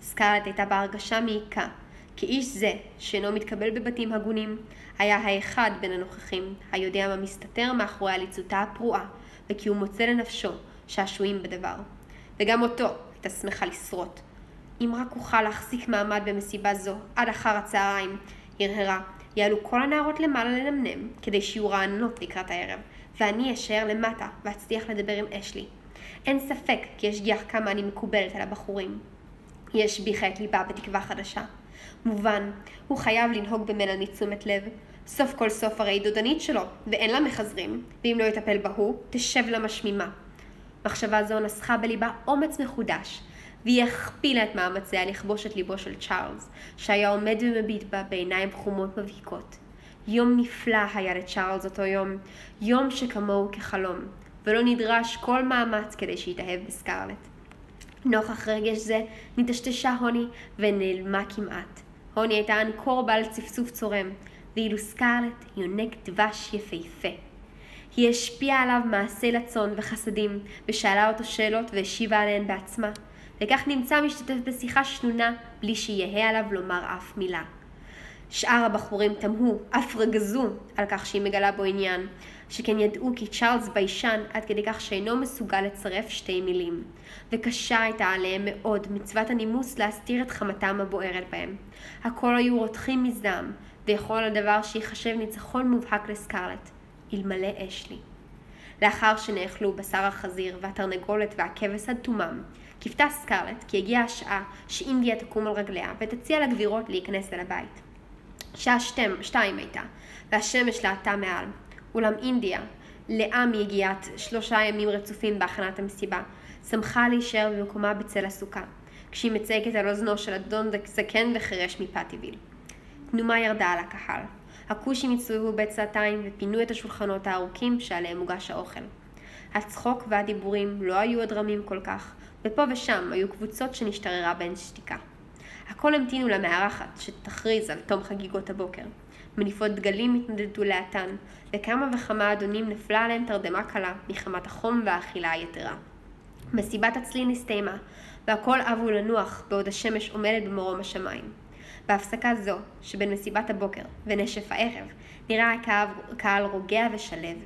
סקארלט הייתה בהרגשה מעיקה, כי איש זה, שאינו מתקבל בבתים הגונים, היה האחד בין הנוכחים, היודע מה מסתתר מאחורי עליצותה הפרועה, וכי הוא מוצא לנפשו שעשועים בדבר. וגם אותו הייתה שמחה לשרוט. אם רק אוכל להחזיק מעמד במסיבה זו עד אחר הצהריים, הרהרה, יעלו כל הנערות למעלה לנמנם, כדי שיהיו רעננות לקראת הערב, ואני אשאר למטה ואצליח לדבר עם אשלי. אין ספק כי אשגיח כמה אני מקובלת על הבחורים. היא השביחה את ליבה בתקווה חדשה. מובן, הוא חייב לנהוג במלאני תשומת לב. סוף כל סוף הרי היא דודנית שלו, ואין לה מחזרים, ואם לא יטפל בה הוא, תשב לה משמימה. מחשבה זו נסחה בליבה אומץ מחודש, והיא הכפילה את מאמציה לכבוש את ליבו של צ'ארלס, שהיה עומד ומביט בה בעיניים חומות מבהיקות. יום נפלא היה לצ'ארלס אותו יום, יום שכמוהו כחלום, ולא נדרש כל מאמץ כדי שיתאהב בסקרלט. נוכח רגש זה נטשטשה הוני ונעלמה כמעט. הוני הייתה אנקור בעל צפצוף צורם, ואילו סקרלט יונק דבש יפהפה. היא השפיעה עליו מעשי לצון וחסדים, ושאלה אותו שאלות והשיבה עליהן בעצמה, וכך נמצא משתתף בשיחה שנונה, בלי שיהא עליו לומר אף מילה. שאר הבחורים תמהו, אף רגזו, על כך שהיא מגלה בו עניין, שכן ידעו כי צ'ארלס ביישן עד כדי כך שאינו מסוגל לצרף שתי מילים. וקשה הייתה עליהם מאוד מצוות הנימוס להסתיר את חמתם הבוערת בהם. הכל היו רותחים מזעם, ויכול הדבר שיחשב ניצחון מובהק לסקרלט, אלמלא אשלי. לאחר שנאכלו בשר החזיר והתרנגולת והכבש עד תומם, קיוותה סקרלט כי הגיעה השעה שאינדיה תקום על רגליה ותציע לגבירות להיכנס אל הבית. שעה שתיים הייתה, והשמש להטה מעל. אולם אינדיה, לעם יגיעת שלושה ימים רצופים בהכנת המסיבה, שמחה להישאר במקומה בצל הסוכה, כשהיא מצייגת על אוזנו של אדון זקן וחירש מפטיביל. תנומה ירדה על הקהל. הכושים הצטובבו בצעתיים ופינו את השולחנות הארוכים שעליהם הוגש האוכל. הצחוק והדיבורים לא היו עוד רמים כל כך, ופה ושם היו קבוצות שנשתררה בהן שתיקה. הכל המתינו למארחת שתכריז על תום חגיגות הבוקר. מניפות דגלים התנדדו לאטן, וכמה וכמה אדונים נפלה עליהם תרדמה קלה מחמת החום והאכילה היתרה. מסיבת הצלין הסתיימה, והכל אבו לנוח בעוד השמש עומדת במרום השמיים. בהפסקה זו, שבין מסיבת הבוקר ונשף הערב, נראה הקהל רוגע ושלב.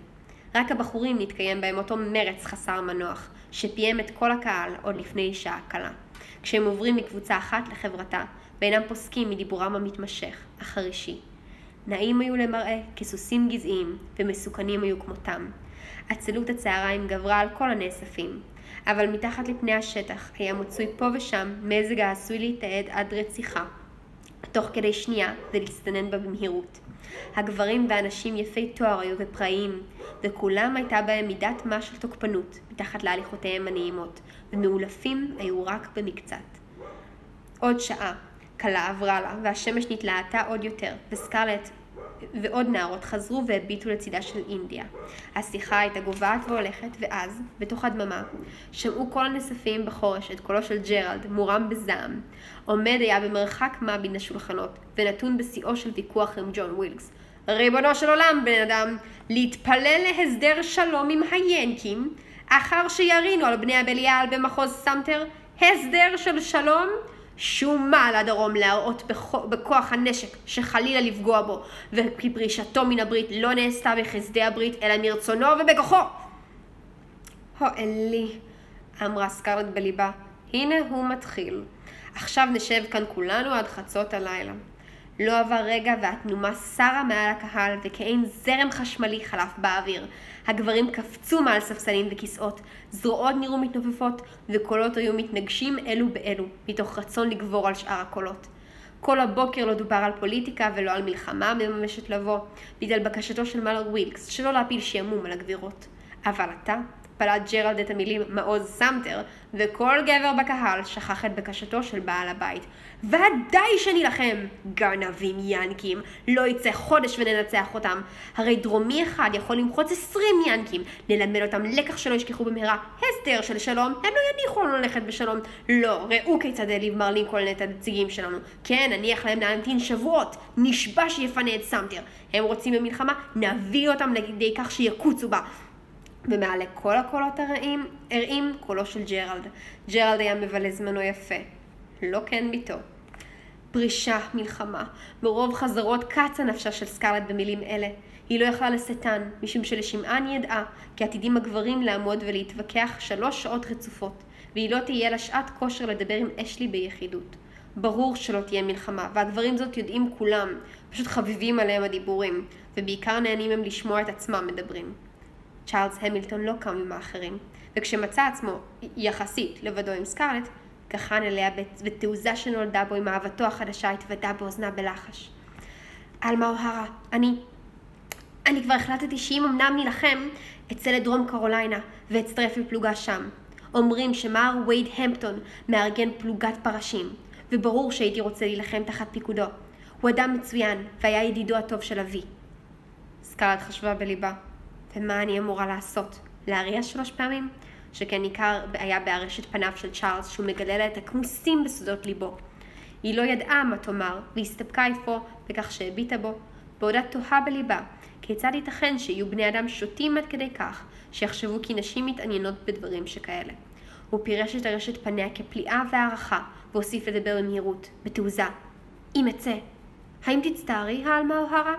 רק הבחורים נתקיים בהם אותו מרץ חסר מנוח, שפיים את כל הקהל עוד לפני שעה קלה. כשהם עוברים מקבוצה אחת לחברתה, ואינם פוסקים מדיבורם המתמשך, החרישי. נעים היו למראה כסוסים גזעיים, ומסוכנים היו כמותם. עצלות הצהריים גברה על כל הנאספים, אבל מתחת לפני השטח היה מצוי פה ושם מזג העשוי להתעד עד רציחה, תוך כדי שנייה ולהצטנן בה במהירות. הגברים והנשים יפי תואר היו ופראיים, וכולם הייתה בהם מידת מה של תוקפנות, מתחת להליכותיהם הנעימות, ומאולפים היו רק במקצת. עוד שעה קלה עברה לה, והשמש נתלהטה עוד יותר, וסקרלט ועוד נערות חזרו והביטו לצידה של אינדיה. השיחה הייתה גוועת והולכת, ואז, בתוך הדממה, שמעו כל הנאספים בחורש את קולו של ג'רלד, מורם בזעם. עומד היה במרחק מה בין השולחנות, ונתון בשיאו של ויכוח עם ג'ון ווילקס. ריבונו של עולם, בן אדם, להתפלל להסדר שלום עם היאנקים, אחר שירינו על בני הבליעל במעוז סמטר, הסדר של שלום? שומה על הדרום להראות בכוח הנשק שחלילה לפגוע בו, וכי פרישתו מן הברית לא נעשתה בחסדי הברית, אלא מרצונו ובכוחו. הו אלי, אמרה סקרלט בליבה, הנה הוא מתחיל. עכשיו נשב כאן כולנו עד חצות הלילה. לא עבר רגע והתנומה סרה מעל הקהל וכאין זרם חשמלי חלף באוויר. הגברים קפצו מעל ספסלים וכיסאות, זרועות נראו מתנופפות וקולות היו מתנגשים אלו באלו, מתוך רצון לגבור על שאר הקולות. כל הבוקר לא דובר על פוליטיקה ולא על מלחמה ממשמשת לבוא, בגלל בקשתו של מר ווילקס שלא להפיל שעמום על הגבירות. אבל עתה, פלט ג'רלד את המילים מעוז סמטר, וכל גבר בקהל שכח את בקשתו של בעל הבית. ודאי שנילחם! גנבים ינקים, לא יצא חודש וננצח אותם. הרי דרומי אחד יכול למחוץ עשרים ינקים, נלמד אותם לקח שלא ישכחו במהרה הסדר של שלום, הם לא יניחו לנו ללכת בשלום. לא, ראו כיצד העליב מר לינקולן את הנציגים שלנו. כן, נניח להם להמתין שבועות, נשבע שיפנה את סמטר. הם רוצים במלחמה, נביא אותם לידי כך שיקוצו בה. ומעלה כל הקולות הרעים, הרעים קולו של ג'רלד. ג'רלד היה מבלה זמנו יפה. לא כן ביתו. פרישה, מלחמה. ברוב חזרות קצה נפשה של סקרלט במילים אלה. היא לא יכלה לשאתן, משום שלשמען ידעה כי עתידים הגברים לעמוד ולהתווכח שלוש שעות רצופות, והיא לא תהיה לה שעת כושר לדבר עם אשלי ביחידות. ברור שלא תהיה מלחמה, והגברים זאת יודעים כולם, פשוט חביבים עליהם הדיבורים, ובעיקר נהנים הם לשמוע את עצמם מדברים. צ'ארלס המילטון לא קם עם האחרים, וכשמצא עצמו יחסית לבדו עם סקארלט, גחן אליה בתעוזה שנולדה בו עם אהבתו החדשה התוודה באוזנה בלחש. עלמה אוהרה, אני... אני כבר החלטתי שאם אמנם נילחם, אצא לדרום קרוליינה ואצטרף לפלוגה שם. אומרים שמר וייד המפטון מארגן פלוגת פרשים, וברור שהייתי רוצה להילחם תחת פיקודו. הוא אדם מצוין, והיה ידידו הטוב של אבי. סקארלט חשבה בליבה, ומה אני אמורה לעשות? להריע שלוש פעמים? שכן ניכר היה בארשת פניו של צ'ארלס שהוא מגלה לה את הכמוסים בסודות ליבו. היא לא ידעה מה תאמר, והסתפקה אפוא בכך שהביטה בו, בעודה תוהה בליבה, כיצד ייתכן שיהיו בני אדם שוטים עד כדי כך, שיחשבו כי נשים מתעניינות בדברים שכאלה. הוא פירש את ארשת פניה כפליאה והערכה, והוסיף לדבר במהירות, בתעוזה. אם אצא, האם תצטערי, העלמה אוהרה?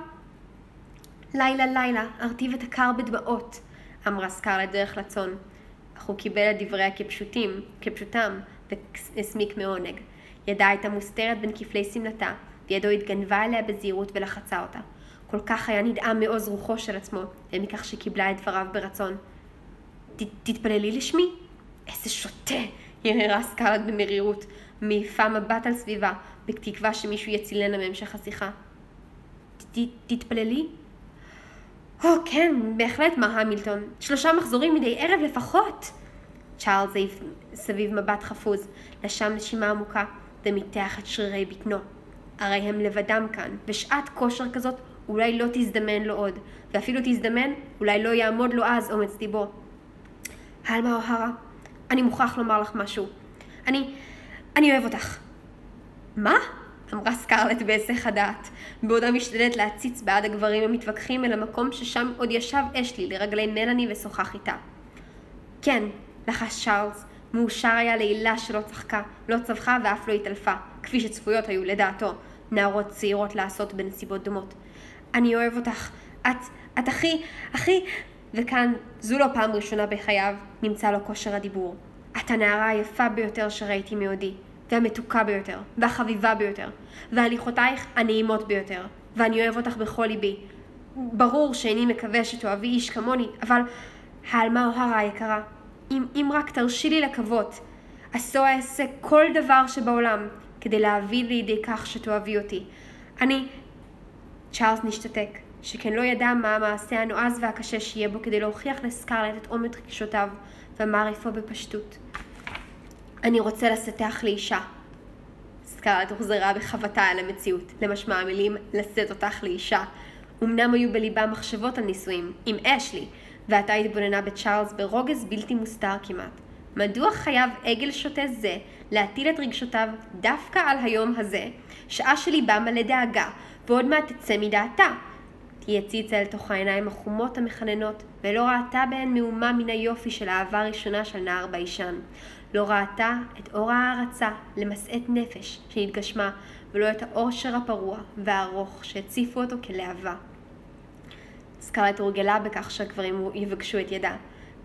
לילה לילה, ארטיב את הקר בדמעות, אמרה סקרלט דרך לצון. אך הוא קיבל את דבריה כפשוטים, כפשוטם, והסמיק מעונג. ידה הייתה מוסתרת בין כפלי שמלתה, וידו התגנבה אליה בזהירות ולחצה אותה. כל כך היה נדהם מעוז רוחו של עצמו, ומכך שקיבלה את דבריו ברצון. תתפללי לשמי? איזה שוטה! הרהרה סקרלט במרירות, מעיפה מבט על סביבה, בתקווה שמישהו יצילנה מהמשך השיחה. תתפללי? או, כן, בהחלט, מר המילטון. שלושה מחזורים מדי ערב לפחות. צ'ארלס העיף סביב מבט חפוז, נשם נשימה עמוקה ומיתח את שרירי בטנו. הרי הם לבדם כאן, ושעת כושר כזאת אולי לא תזדמן לו עוד, ואפילו תזדמן, אולי לא יעמוד לו אז אומץ דיבו. הלמה אוהרה, אני מוכרח לומר לך משהו. אני... אני אוהב אותך. מה? אמרה סקרלט בהיסח הדעת, בעודה משתדלת להציץ בעד הגברים המתווכחים אל המקום ששם עוד ישב אשלי לרגלי מלאני ושוחח איתה. כן, לחש צ'ארלס, מאושר היה לעילה שלא צחקה, לא צווחה ואף לא התעלפה, כפי שצפויות היו לדעתו, נערות צעירות לעשות בנסיבות דומות. אני אוהב אותך, את, את הכי, הכי... וכאן, זו לא פעם ראשונה בחייו, נמצא לו כושר הדיבור. את הנערה היפה ביותר שראיתי מעודי, והמתוקה ביותר, והחביבה ביותר, והליכותייך הנעימות ביותר, ואני אוהב אותך בכל ליבי. ברור שאיני מקווה שתאהבי איש כמוני, אבל העלמה אוהרה היקרה, אם, אם רק תרשי לי לקוות, עשו אעשה כל דבר שבעולם כדי להביא לידי כך שתאהבי אותי. אני... צ'ארלס נשתתק, שכן לא ידע מה המעשה הנועז והקשה שיהיה בו כדי להוכיח לסקרלט את עומק רגשותיו, ואמר אפוא בפשטות. אני רוצה לסתח לאישה. סקרלט הוחזרה בחבטה אל המציאות, למשמע המילים לשאת אותך לאישה. אמנם היו בליבה מחשבות על נישואים, עם אשלי, ועתה התבוננה בצ'ארלס ברוגז בלתי מוסתר כמעט. מדוע חייב עגל שוטה זה להטיל את רגשותיו דווקא על היום הזה, שעה שליבה מלא דאגה, ועוד מעט תצא מדעתה? היא הציצה אל תוך העיניים החומות המחננות, ולא ראתה בהן מהומה מן היופי של האהבה הראשונה של נער ביישן. לא ראתה את אור ההערצה למשאת נפש שנתגשמה, ולא את האושר הפרוע והארוך שהציפו אותו כלהבה. סקרלט הורגלה בכך שהגברים יבקשו את ידה.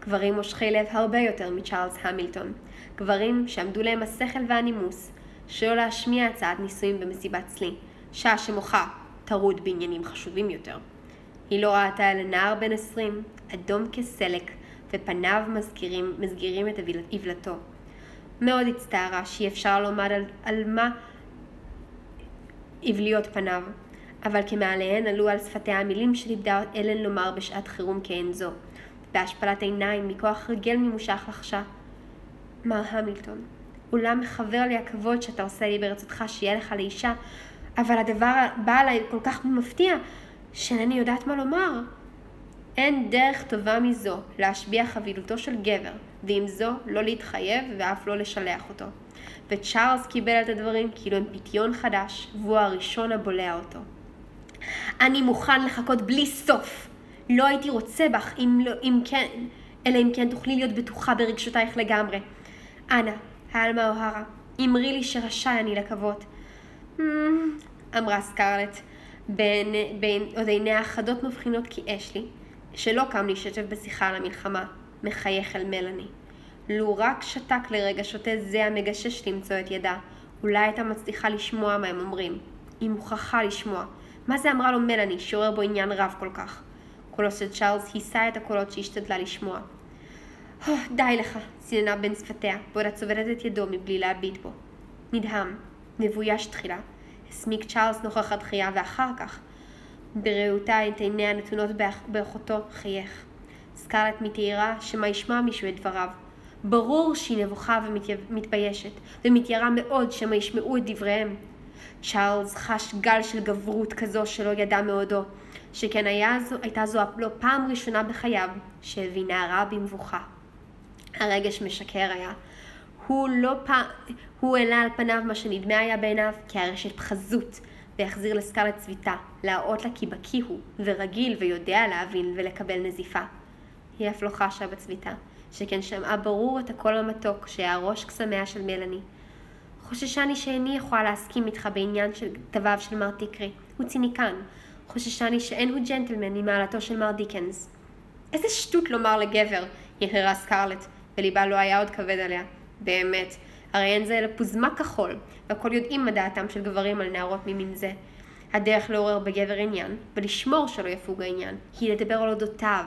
גברים מושכי לב הרבה יותר מצ'ארלס המילטון. גברים שעמדו להם השכל והנימוס, שלא להשמיע הצעת נישואים במסיבת צלי, שעה שמוחה טרוד בעניינים חשובים יותר. היא לא ראתה אל נער בן עשרים, אדום כסלק, ופניו מזכירים, מזכירים את עוולתו. מאוד הצטערה שאי אפשר לומר על, על מה הבליות פניו, אבל כמעליהן עלו על שפתיה המילים שלימדה אלן לומר בשעת חירום כעין זו. בהשפלת עיניים מכוח רגל ממושך לחשה. מר המילטון, אולם מחבר לי הכבוד שאתה עושה לי ברצותך שיהיה לך לאישה, אבל הדבר בא עליי כל כך מפתיע, שאינני יודעת מה לומר. אין דרך טובה מזו להשביע חבילותו של גבר, ועם זו לא להתחייב ואף לא לשלח אותו. וצ'ארלס קיבל את הדברים כאילו הם פיתיון חדש, והוא הראשון הבולע אותו. אני מוכן לחכות בלי סוף. לא הייתי רוצה בך אם, לא, אם כן, אלא אם כן תוכלי להיות בטוחה ברגשותייך לגמרי. אנא, העלמה אוהרה, אמרי לי שרשאי אני לקוות. Hmm, אמרה סקרלט, בין, בין עוד עיניה חדות מבחינות כי אשלי, שלא קם להשתתף בשיחה על המלחמה, מחייך אל מלאני. לו רק שתק לרגע שוטה זה המגשש למצוא את ידה, אולי הייתה מצליחה לשמוע מה הם אומרים. היא מוכרחה לשמוע. מה זה אמרה לו מלאני, שעורר בו עניין רב כל כך? קולו של צ'ארלס היסה את הקולות שהשתדלה לשמוע. Oh, די לך, סיננה בין שפתיה, בעוד הצובדת את ידו מבלי להביט בו. נדהם, מבויש תחילה, הסמיק צ'ארלס נוכח התחייה ואחר כך, בראותה את עיניה הנתונות באחותו, חייך. סקרלט מתהירה שמה ישמע מישהו את דבריו. ברור שהיא נבוכה ומתביישת, ומתיירה מאוד שמא ישמעו את דבריהם. צ'ארלס חש גל של גברות כזו שלא ידע מעודו, שכן זו, הייתה זו לא פעם ראשונה בחייו שהביא נערה במבוכה. הרגש משקר היה. הוא לא פעם, הוא העלה על פניו מה שנדמה היה בעיניו כהרשת חזות, והחזיר לסקרלט צביתה, להראות לה כי בקיא הוא, ורגיל ויודע להבין ולקבל נזיפה. היא אף לא חשה בצביתה, שכן שמעה ברור את הקול המתוק שהיה ראש קסמיה של מלאני. חוששני שאיני יכולה להסכים איתך בעניין של כתביו של מר טיקרי, הוא ציניקן. חוששני שאין הוא ג'נטלמן ממעלתו של מר דיקנס. איזה שטות לומר לגבר, הרהרה סקרלט, וליבה לא היה עוד כבד עליה. באמת, הרי אין זה אלא פוזמה כחול, והכל יודעים מה דעתם של גברים על נערות ממין זה. הדרך לעורר בגבר עניין, ולשמור שלא יפוג העניין, היא לדבר על אודותיו,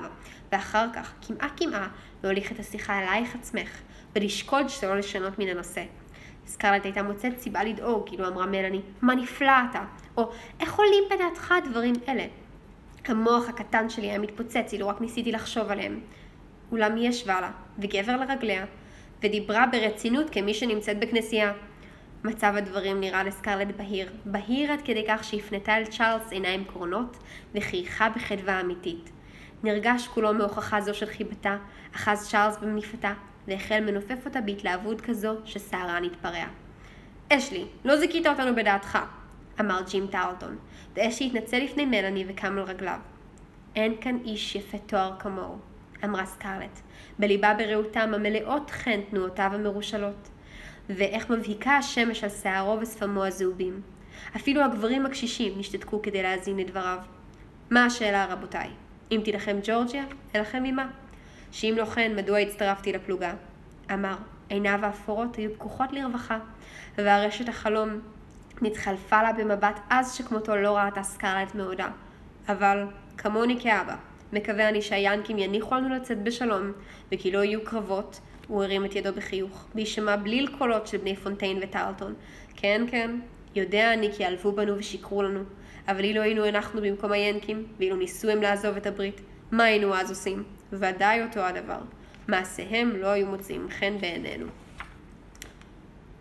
ואחר כך, קמעה קמעה, להוליך את השיחה אלייך עצמך, ולשקוד שלא לשנות מן הנושא. סקרלט הייתה מוצאת סיבה לדאוג, כאילו אמרה מלאני, מה נפלא אתה, או איך עולים בדעתך דברים אלה? המוח הקטן שלי היה מתפוצץ אילו רק ניסיתי לחשוב עליהם. אולם היא ישבה לה, וגבר לרגליה, ודיברה ברצינות כמי שנמצאת בכנסייה. מצב הדברים נראה לסקרלט בהיר, בהיר עד כדי כך שהפנתה אל צ'ארלס עיניים קרונות וחייכה בחדווה אמיתית. נרגש כולו מהוכחה זו של חיבתה, אחז צ'ארלס במניפתה, והחל מנופף אותה בהתלהבות כזו ששערה נתפרע. אשלי, לא זיכית אותנו בדעתך, אמר ג'ים טרלטון, ואשלי התנצל לפני מלאני וקם על רגליו. אין כאן איש יפה תואר כמוהו, אמרה סקרלט, בליבה ברעותם המלאות חן תנועותיו המרושלות. ואיך מבהיקה השמש על שערו ושפמו הזהובים. אפילו הגברים הקשישים נשתתקו כדי להאזין לדבריו. מה השאלה, רבותיי? אם תילחם ג'ורג'יה, אלחם עמה. שאם לא כן, מדוע הצטרפתי לפלוגה? אמר, עיניו האפורות היו פקוחות לרווחה, והרשת החלום נתחלפה לה במבט עז שכמותו לא ראתה סקרלט מעודה. אבל, כמוני כאבא, מקווה אני שהיאנקים יניחו לנו לצאת בשלום, וכי לא יהיו קרבות, הוא הרים את ידו בחיוך, ויישמע בליל קולות של בני פונטיין וטרלטון. כן, כן, יודע אני כי עלבו בנו ושיקרו לנו, אבל אילו היינו אנחנו במקום היאנקים, ואילו ניסו הם לעזוב את הברית, מה היינו אז עושים? ודאי אותו הדבר. מעשיהם לא היו מוצאים חן בעינינו.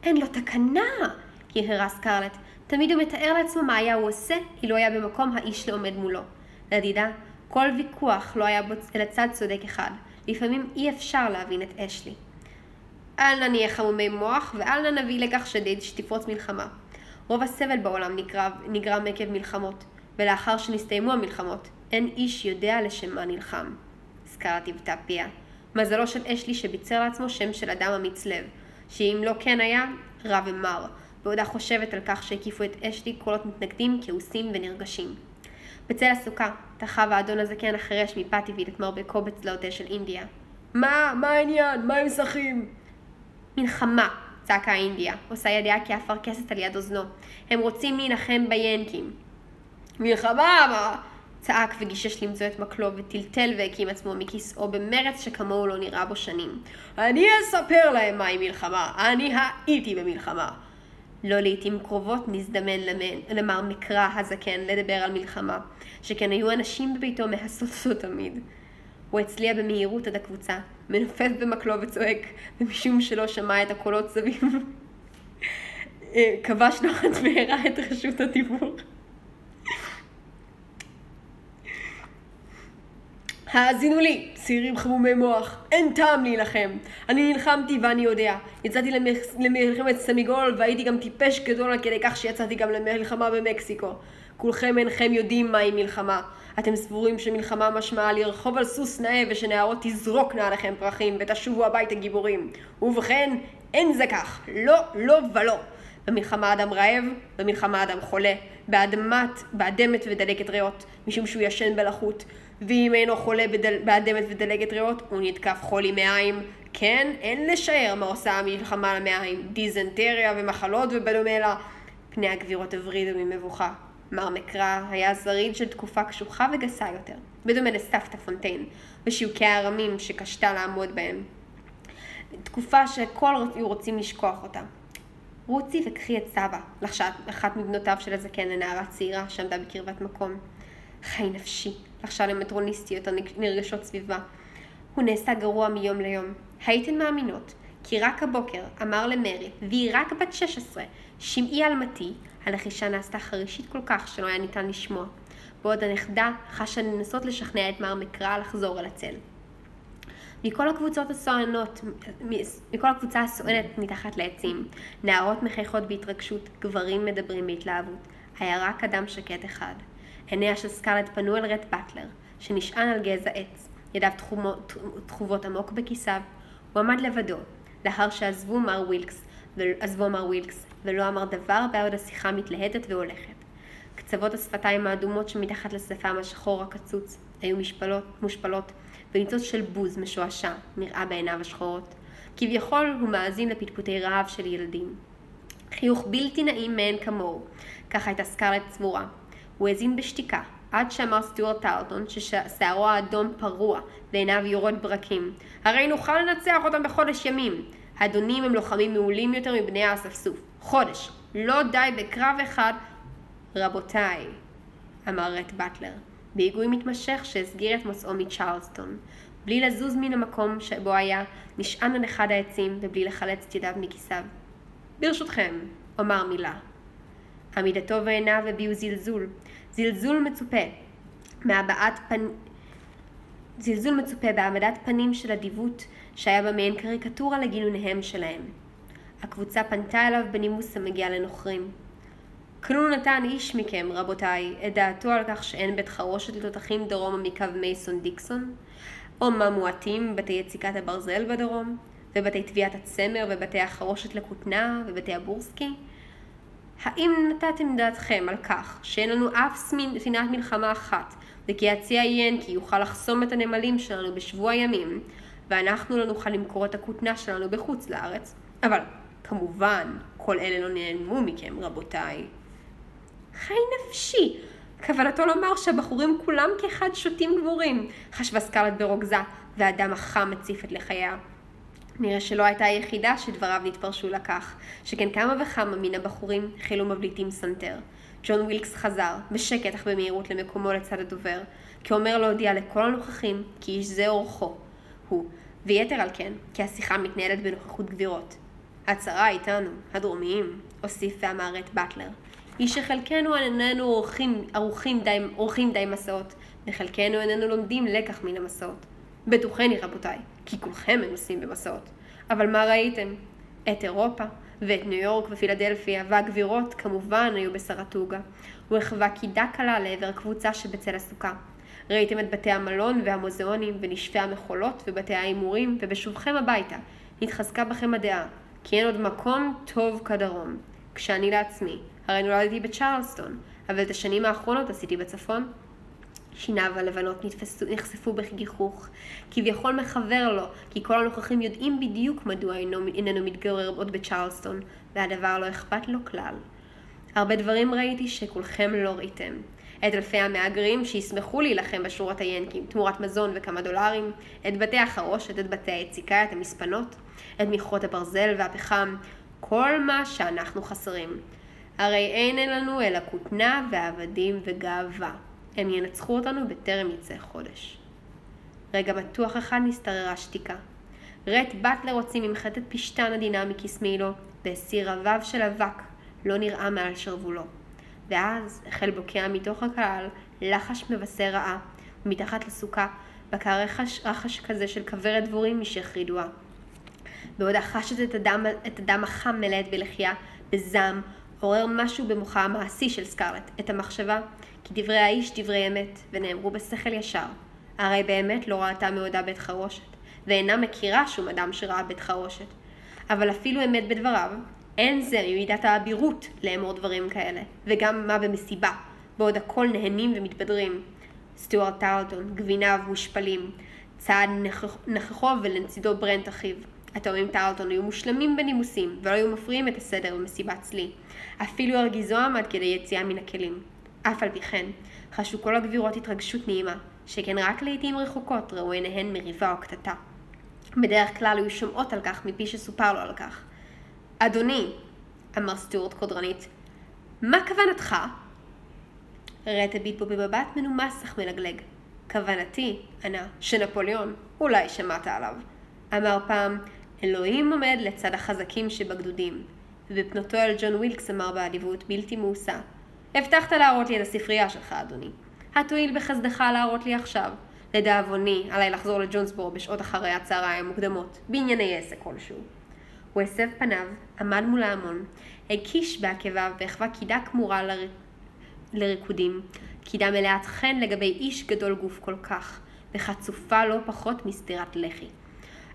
אין לו תקנה! הרהרה סקרלט. תמיד הוא מתאר לעצמו מה היה הוא עושה, אילו היה במקום האיש לעומד מולו. לדידה, כל ויכוח לא היה בו אלא צד צודק אחד. לפעמים אי אפשר להבין את אשלי. אל נא נהיה חמומי מוח, ואל נא נביא לכך שדיד שתפרוץ מלחמה. רוב הסבל בעולם נגרם, נגרם עקב מלחמות, ולאחר שנסתיימו המלחמות, אין איש יודע לשם מה נלחם. סקארט היוותה פיה. מזלו של אשלי שביצר לעצמו שם של אדם אמיץ לב, שאם לא כן היה, רע ומר, בעודה חושבת על כך שהקיפו את אשלי קולות מתנגדים, כעוסים ונרגשים. בצל הסוכה, תחב האדון הזקן החרש מפתי ולתמר בקובץ לאותה של אינדיה. מה, מה העניין? מה הם שחים? מלחמה, צעקה אינדיה, עושה ידיה כאפרכסת על יד אוזנו. הם רוצים להילחם ביאנקים. מלחמה, מה? צעק וגישש למצוא את מקלו וטלטל והקים עצמו מכיסאו במרץ שכמוהו לא נראה בו שנים. אני אספר להם מהי מלחמה, אני הייתי במלחמה. לא לעתים קרובות נזדמן למר מקרא הזקן לדבר על מלחמה, שכן היו אנשים בביתו אותו תמיד. הוא הצליע במהירות עד הקבוצה, מנופף במקלו וצועק, ומשום שלא שמע את הקולות סביב, אה, כבש נוחת והראה את רשות הדיבור. האזינו לי, צעירים חמומי מוח, אין טעם להילחם. אני נלחמתי ואני יודע. יצאתי למלחמת סמיגול והייתי גם טיפש גדול עד כדי כך שיצאתי גם למלחמה במקסיקו. כולכם אינכם יודעים מהי מלחמה. אתם סבורים שמלחמה משמעה לרחוב על סוס נאה ושנערות תזרוקנה עליכם פרחים ותשובו הביתה גיבורים. ובכן, אין זה כך. לא, לא ולא. במלחמה אדם רעב, במלחמה אדם חולה, באדמת, באדמת ודלקת ריאות, משום שהוא ישן בלחות. ואם אינו חולה בדל... באדמת ודלקת ריאות, הוא נתקף חולי מעיים. כן, אין לשער מה עושה המלחמה למעיים, דיזנטריה ומחלות ובדומה לה. פני הגבירות הברידו ממבוכה. מר מקרא היה זריד של תקופה קשוחה וגסה יותר, בדומה לסבתא פונטיין, ושיוקי הארמים שקשתה לעמוד בהם. תקופה שכל היו רוצים לשכוח אותה. רוצי וקחי את סבא, לחשה אחת מבנותיו של הזקן לנערה צעירה שעמדה בקרבת מקום. חי נפשי, לחשה למטרוניסטיות הנרגשות סביבה. הוא נעשה גרוע מיום ליום. הייתן מאמינות, כי רק הבוקר אמר למרי, והיא רק בת 16, שמעי אלמתי, הלחישה נעשתה חרישית כל כך שלא היה ניתן לשמוע, בעוד הנכדה חשה לנסות לשכנע את מר מקרא לחזור אל הצל. מכל הקבוצות הסואנות, מכל הקבוצה הסואנת מתחת לעצים, נערות מחייכות בהתרגשות, גברים מדברים בהתלהבות, היה רק אדם שקט אחד. עיניה של סקארלט פנו אל רט באטלר, שנשען על גזע עץ, ידיו תחובות עמוק בכיסיו. הוא עמד לבדו, לאחר שעזבו מר ווילקס, עזבו מר ווילקס, ולא אמר דבר בעוד השיחה מתלהטת והולכת. קצוות השפתיים האדומות שמתחת לשפם השחור הקצוץ היו משפלות, מושפלות, וניצוץ של בוז משועשע נראה בעיניו השחורות. כביכול הוא מאזין לפטפוטי רעב של ילדים. חיוך בלתי נעים מאין כמוהו, ככה הייתה סקארלט צבורה. הוא האזין בשתיקה, עד שאמר סטיוארט טרלטון ששערו האדום פרוע ועיניו יורד ברקים. הרי נוכל לנצח אותם בחודש ימים. האדונים הם לוחמים מעולים יותר מבני האספסוף. חודש. לא די בקרב אחד. רבותיי, אמר רט באטלר, בהיגוי מתמשך שהסגיר את מוצאו מצ'רלסטון, בלי לזוז מן המקום שבו היה, נשען על אחד העצים ובלי לחלץ את ידיו מכיסיו. ברשותכם, אומר מילה. עמידתו ועיניו הביעו זלזול, זלזול מצופה מהבעת פנ... זלזול מצופה בהעמדת פנים של אדיבות שהיה בה מעין קריקטורה לגינוניהם שלהם. הקבוצה פנתה אליו בנימוס המגיע לנוכרים. כלו נתן איש מכם, רבותיי, את דעתו על כך שאין בית חרושת לתותחים דרומה מקו מייסון דיקסון? או מה מועטים בתי יציקת הברזל בדרום? ובתי טביעת הצמר ובתי החרושת לכותנה ובתי הבורסקי? האם נתתם דעתכם על כך שאין לנו אף ספינת מלחמה אחת וכי יציע ינקי יוכל לחסום את הנמלים שלנו בשבוע ימים ואנחנו לא נוכל למכור את הכותנה שלנו בחוץ לארץ? אבל כמובן, כל אלה לא נעלמו מכם, רבותיי. חי נפשי! כוונתו לומר שהבחורים כולם כאחד שוטים גמורים, חשבה סקרלט ברוגזה, והדם החם מציף את לחייה. נראה שלא הייתה היחידה שדבריו נתפרשו לה כך, שכן כמה וכמה מן הבחורים החלו מבליטים סנטר. ג'ון ווילקס חזר, בשקט אך במהירות למקומו לצד הדובר, כאומר להודיע לכל הנוכחים כי איש זה אורחו, הוא, ויתר על כן, כי השיחה מתנהלת בנוכחות גבירות. הצרה איתנו, הדרומיים, הוסיף ואמר את באטלר. היא שחלקנו איננו עורכים, ערוכים די, עורכים די מסעות, וחלקנו איננו לומדים לקח מן המסעות. בטוחני רבותיי, כי כולכם מנוסים במסעות. אבל מה ראיתם? את אירופה, ואת ניו יורק ופילדלפיה, והגבירות כמובן היו בסרטוגה. הוא החווה קידה קלה לעבר קבוצה שבצל הסוכה. ראיתם את בתי המלון והמוזיאונים ונשפי המחולות ובתי ההימורים, ובשובכם הביתה התחזקה בכם הדעה, כי אין עוד מקום טוב כדרום. כשאני לעצמי, הרי נולדתי בצ'רלסטון, אבל את השנים האחרונות עשיתי בצפון. שיניו הלבנות נתפסו, נחשפו בגיחוך, כביכול מחבר לו, כי כל הנוכחים יודעים בדיוק מדוע איננו מתגורר עוד בצ'רלסטון, והדבר לא אכפת לו כלל. הרבה דברים ראיתי שכולכם לא ראיתם. את אלפי המהגרים שישמחו להילחם בשורות היאנקים תמורת מזון וכמה דולרים, את בתי החרושת, את בתי היציקה, את המספנות, את מכרות הברזל והפחם, כל מה שאנחנו חסרים. הרי אין לנו אלא כותנה ועבדים וגאווה. הם ינצחו אותנו בטרם יצא חודש. רגע מתוח אחד נסתררה שתיקה. רט באטלר הוציא ממחטת פשתן עדינה מכיס מעילו, והסיר רבב של אבק, לא נראה מעל שרוולו. ואז החל בוקע מתוך הקהל לחש מבשר רעה, ומתחת לסוכה בקע רחש, רחש כזה של כוורת דבורים משהחרידוה. בעוד חשת את הדם, את הדם החם מלאת בלחייה, בזעם, עורר משהו במוחה המעשי של סקרלט, את המחשבה כי דברי האיש דברי אמת, ונאמרו בשכל ישר. הרי באמת לא ראתה מעודה בית חרושת, ואינה מכירה שום אדם שראה בית חרושת. אבל אפילו אמת בדבריו, אין זה ממידת האבירות לאמור דברים כאלה, וגם מה במסיבה, בעוד הכל נהנים ומתבדרים. סטוארט טרלטון, גביניו מושפלים, צעד נכחו ולצידו ברנט אחיו. התאומים טרלטון היו מושלמים בנימוסים, ולא היו מפריעים את הסדר במסיבת צלי. אפילו הרגיזו עמד כדי יציאה מן הכלים. אף על פי כן, חשו כל הגבירות התרגשות נעימה, שכן רק לעיתים רחוקות ראו עיניהן מריבה או קטטה. בדרך כלל היו שומעות על כך מפי שסופר לו על כך. אדוני, אמר סטוארט קודרנית, מה כוונתך? רט הביט בו במבט מנומס אך מלגלג. כוונתי, ענה, שנפוליאון, אולי שמעת עליו. אמר פעם, אלוהים עומד לצד החזקים שבגדודים, ובפנותו אל ג'ון ווילקס אמר באדיבות בלתי מאוסה, הבטחת להראות לי את הספרייה שלך, אדוני. התואיל בחסדך להראות לי עכשיו. לדאבוני, עליי לחזור לג'ונסבורו בשעות אחרי הצהריים המוקדמות, בענייני עסק כלשהו. הוא הסב פניו, עמד מול ההמון, הקיש בעקביו והחווה קידה כמורה לר... לריקודים, קידה מלאת חן לגבי איש גדול גוף כל כך, וחצופה לא פחות מסטירת לחי.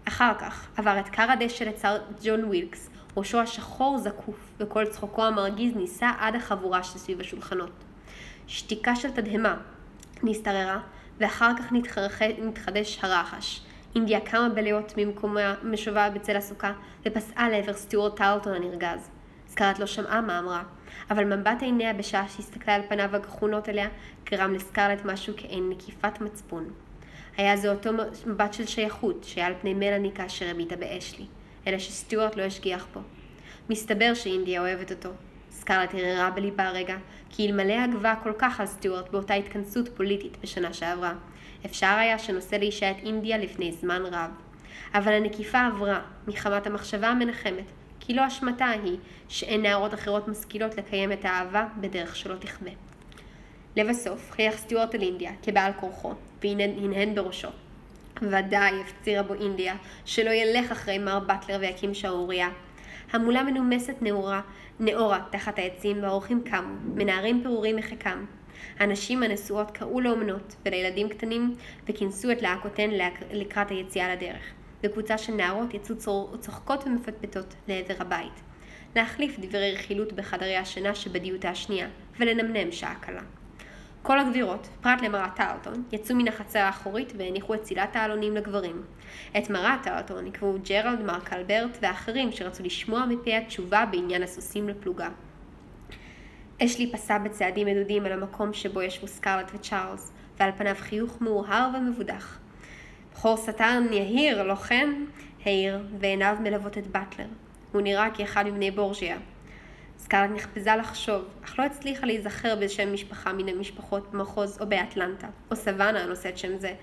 אחר כך עבר את כר הדשא לצד ג'ון ווילקס, ראשו השחור זקוף, וקול צחוקו המרגיז נישא עד החבורה שסביב השולחנות. שתיקה של תדהמה השתררה, ואחר כך נתחדש הרחש. אינדיה קמה בליאות ממקום מושבה בצל הסוכה, ופסעה לעבר סטיוארט טרלטון הנרגז. סקארלט לא שמעה מה אמרה, אבל מבט עיניה בשעה שהסתכלה על פניו הגחונות אליה, גרם לסקרלט משהו כעין נקיפת מצפון. היה זה אותו מבט של שייכות שהיה על פני מלאני כאשר הביטה באשלי. אלא שסטיוארט לא השגיח פה. מסתבר שאינדיה אוהבת אותו. סקארלט הרהרה בליבה הרגע, כי אלמלא הגבה כל כך על סטיוארט באותה התכנסות פוליטית בשנה שעברה, אפשר היה שנושא לאישה את אינדיה לפני זמן רב. אבל הנקיפה עברה מחמת המחשבה המנחמת, כי לא אשמתה היא שאין נערות אחרות משכילות לקיים את האהבה בדרך שלא תכבה. לבסוף, חייך סטיוארט על אינדיה כבעל כורחו, והנהן בראשו. ודאי הפצירה בו אינדיה שלא ילך אחרי מר באטלר ויקים שערורייה. המולה מנומסת נאורה, נאורה תחת העצים והאורחים קמו, מנערים פירורים מחיקם. הנשים הנשואות קראו לאומנות ולילדים קטנים וכינסו את להקותיהן לקראת היציאה לדרך. וקבוצה של נערות יצאו צוחקות ומפטפטות לעבר הבית. להחליף דברי רכילות בחדרי השינה שבדיוטה השנייה, ולנמנם שעה קלה. כל הגבירות, פרט למרת טרלטון, יצאו מן החצר האחורית והניחו את צילת העלונים לגברים. את מרת טרלטון עקבו ג'רלד, מרק אלברט ואחרים שרצו לשמוע מפי התשובה בעניין הסוסים לפלוגה. אשלי פסע בצעדים מדודים על המקום שבו ישבו סקרלט וצ'ארלס, ועל פניו חיוך מאוהר ומבודח. בכור שטן יהיר, לא כן? העיר, ועיניו מלוות את באטלר. הוא נראה כאחד מבני בורג'יה. סקארלט נחפזה לחשוב, אך לא הצליחה להיזכר בשם משפחה מן המשפחות במחוז או באטלנטה, או סוואנה הנושאת שם זה.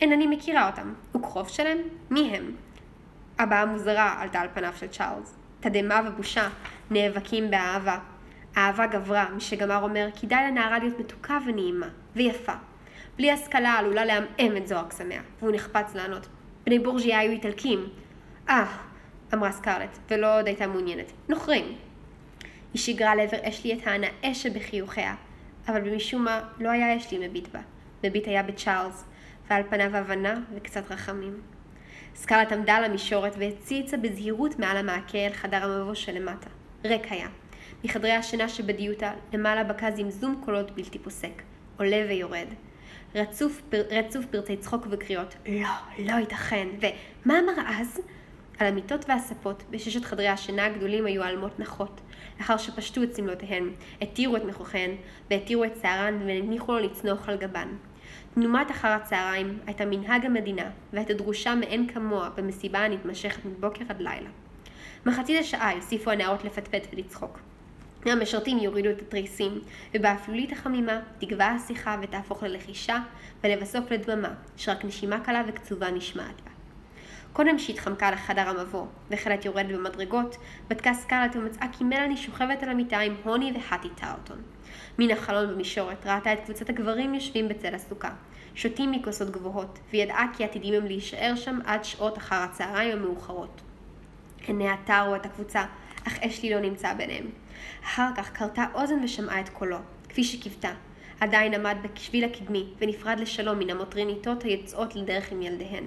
אין אני מכירה אותם. וכרוב שלהם? מי הם? הבעה מוזרה עלתה על פניו של צ'ארלס. תדהמה ובושה נאבקים באהבה. האהבה גברה, מי שגמר אומר, כדאי לנערה להיות מתוקה ונעימה, ויפה. בלי השכלה עלולה לעמעם את זוהר קסמיה, והוא נחפץ לענות. בני בורג'יה היו איטלקים. אה, אמרה סקרלט, ולא עוד הייתה מעוניינת. נוכרים. היא שיגרה לעבר אשלי את ההנאה שבחיוכיה, אבל משום מה לא היה אשלי מביט בה. מביט היה בצ'ארלס, ועל פניו הבנה וקצת רחמים. סקרלט עמדה על המישורת והציצה בזהירות מעל המעקה אל חדר המבוא שלמטה. ריק היה. מחדרי השינה שבדיוטה, למעלה בקע זמזום קולות בלתי פוסק. עולה ויורד. רצוף, פר, רצוף פרצי צחוק וקריאות, לא, לא ייתכן, ומה אמר אז? על המיטות והספות בששת חדרי השינה הגדולים היו אלמות נחות, לאחר שפשטו את שמלותיהן, התירו את מכוחיהן, והתירו את שערן והניחו לו לצנוח על גבן. תנומת אחר הצהריים הייתה מנהג המדינה, והייתה דרושה מאין כמוה במסיבה הנתמשכת מבוקר עד לילה. מחצית השעה יוסיפו הנערות לפטפט ולצחוק. המשרתים יורידו את התריסים, ובאפלולית החמימה תגווע השיחה ותהפוך ללחישה, ולבסוף לדממה, שרק נשימה קלה וקצובה נשמעת בה. קודם שהתחמקה לחדר המבוא, וחלט יורדת במדרגות, בדקה סקארלט ומצאה כי מלאני שוכבת על המיטה עם הוני והטי טארטון. מן החלון במישורת ראתה את קבוצת הגברים יושבים בצל הסוכה, שותים מכוסות גבוהות, וידעה כי עתידים הם להישאר שם עד שעות אחר הצהריים המאוחרות. עיניה טרו את הקבוצה, אך אשלי לא נמצא ביניהם. אחר כך קרתה אוזן ושמעה את קולו, כפי שקיוותה. עדיין עמד בשביל הקדמי, ונפרד לשלום מן המוטרניתות היוצאות לדרך עם ילדיהן.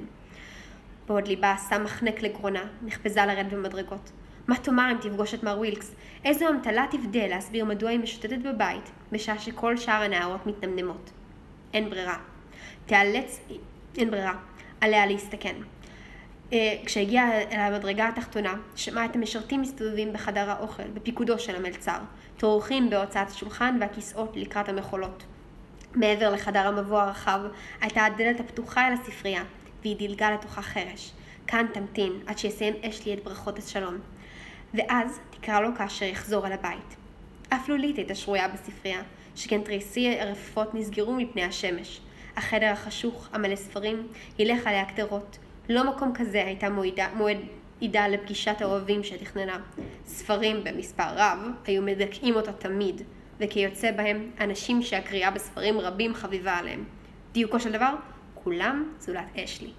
בעוד ליבה שם מחנק לגרונה, נחפזה לרד במדרגות. מה תאמר אם תפגוש את מר ווילקס? איזו אמתלה תבדה להסביר מדוע היא משוטטת בבית, בשעה שכל שאר הנערות מתנמנמות. אין ברירה. תיאלץ... אין ברירה. עליה להסתכן. אה, כשהגיעה אל המדרגה התחתונה, שמעה את המשרתים מסתובבים בחדר האוכל, בפיקודו של המלצר, טורחים בהוצאת השולחן והכיסאות לקראת המחולות. מעבר לחדר המבוא הרחב, הייתה הדלת הפתוחה אל הספרייה, והיא דילגה לתוכה חרש. כאן תמתין עד שיסיים אשלי את ברכות השלום. ואז תקרא לו כאשר יחזור אל הבית. אף לולית הייתה שרויה בספרייה, שכן תריסי הרפפות נסגרו מפני השמש. החדר החשוך, המלא ספרים, הילך עליה קדרות, לא מקום כזה הייתה מועידה, מועידה לפגישת האוהבים שתכננה. ספרים במספר רב היו מדכאים אותה תמיד, וכיוצא בהם אנשים שהקריאה בספרים רבים חביבה עליהם. דיוקו של דבר, כולם זולת אשלי.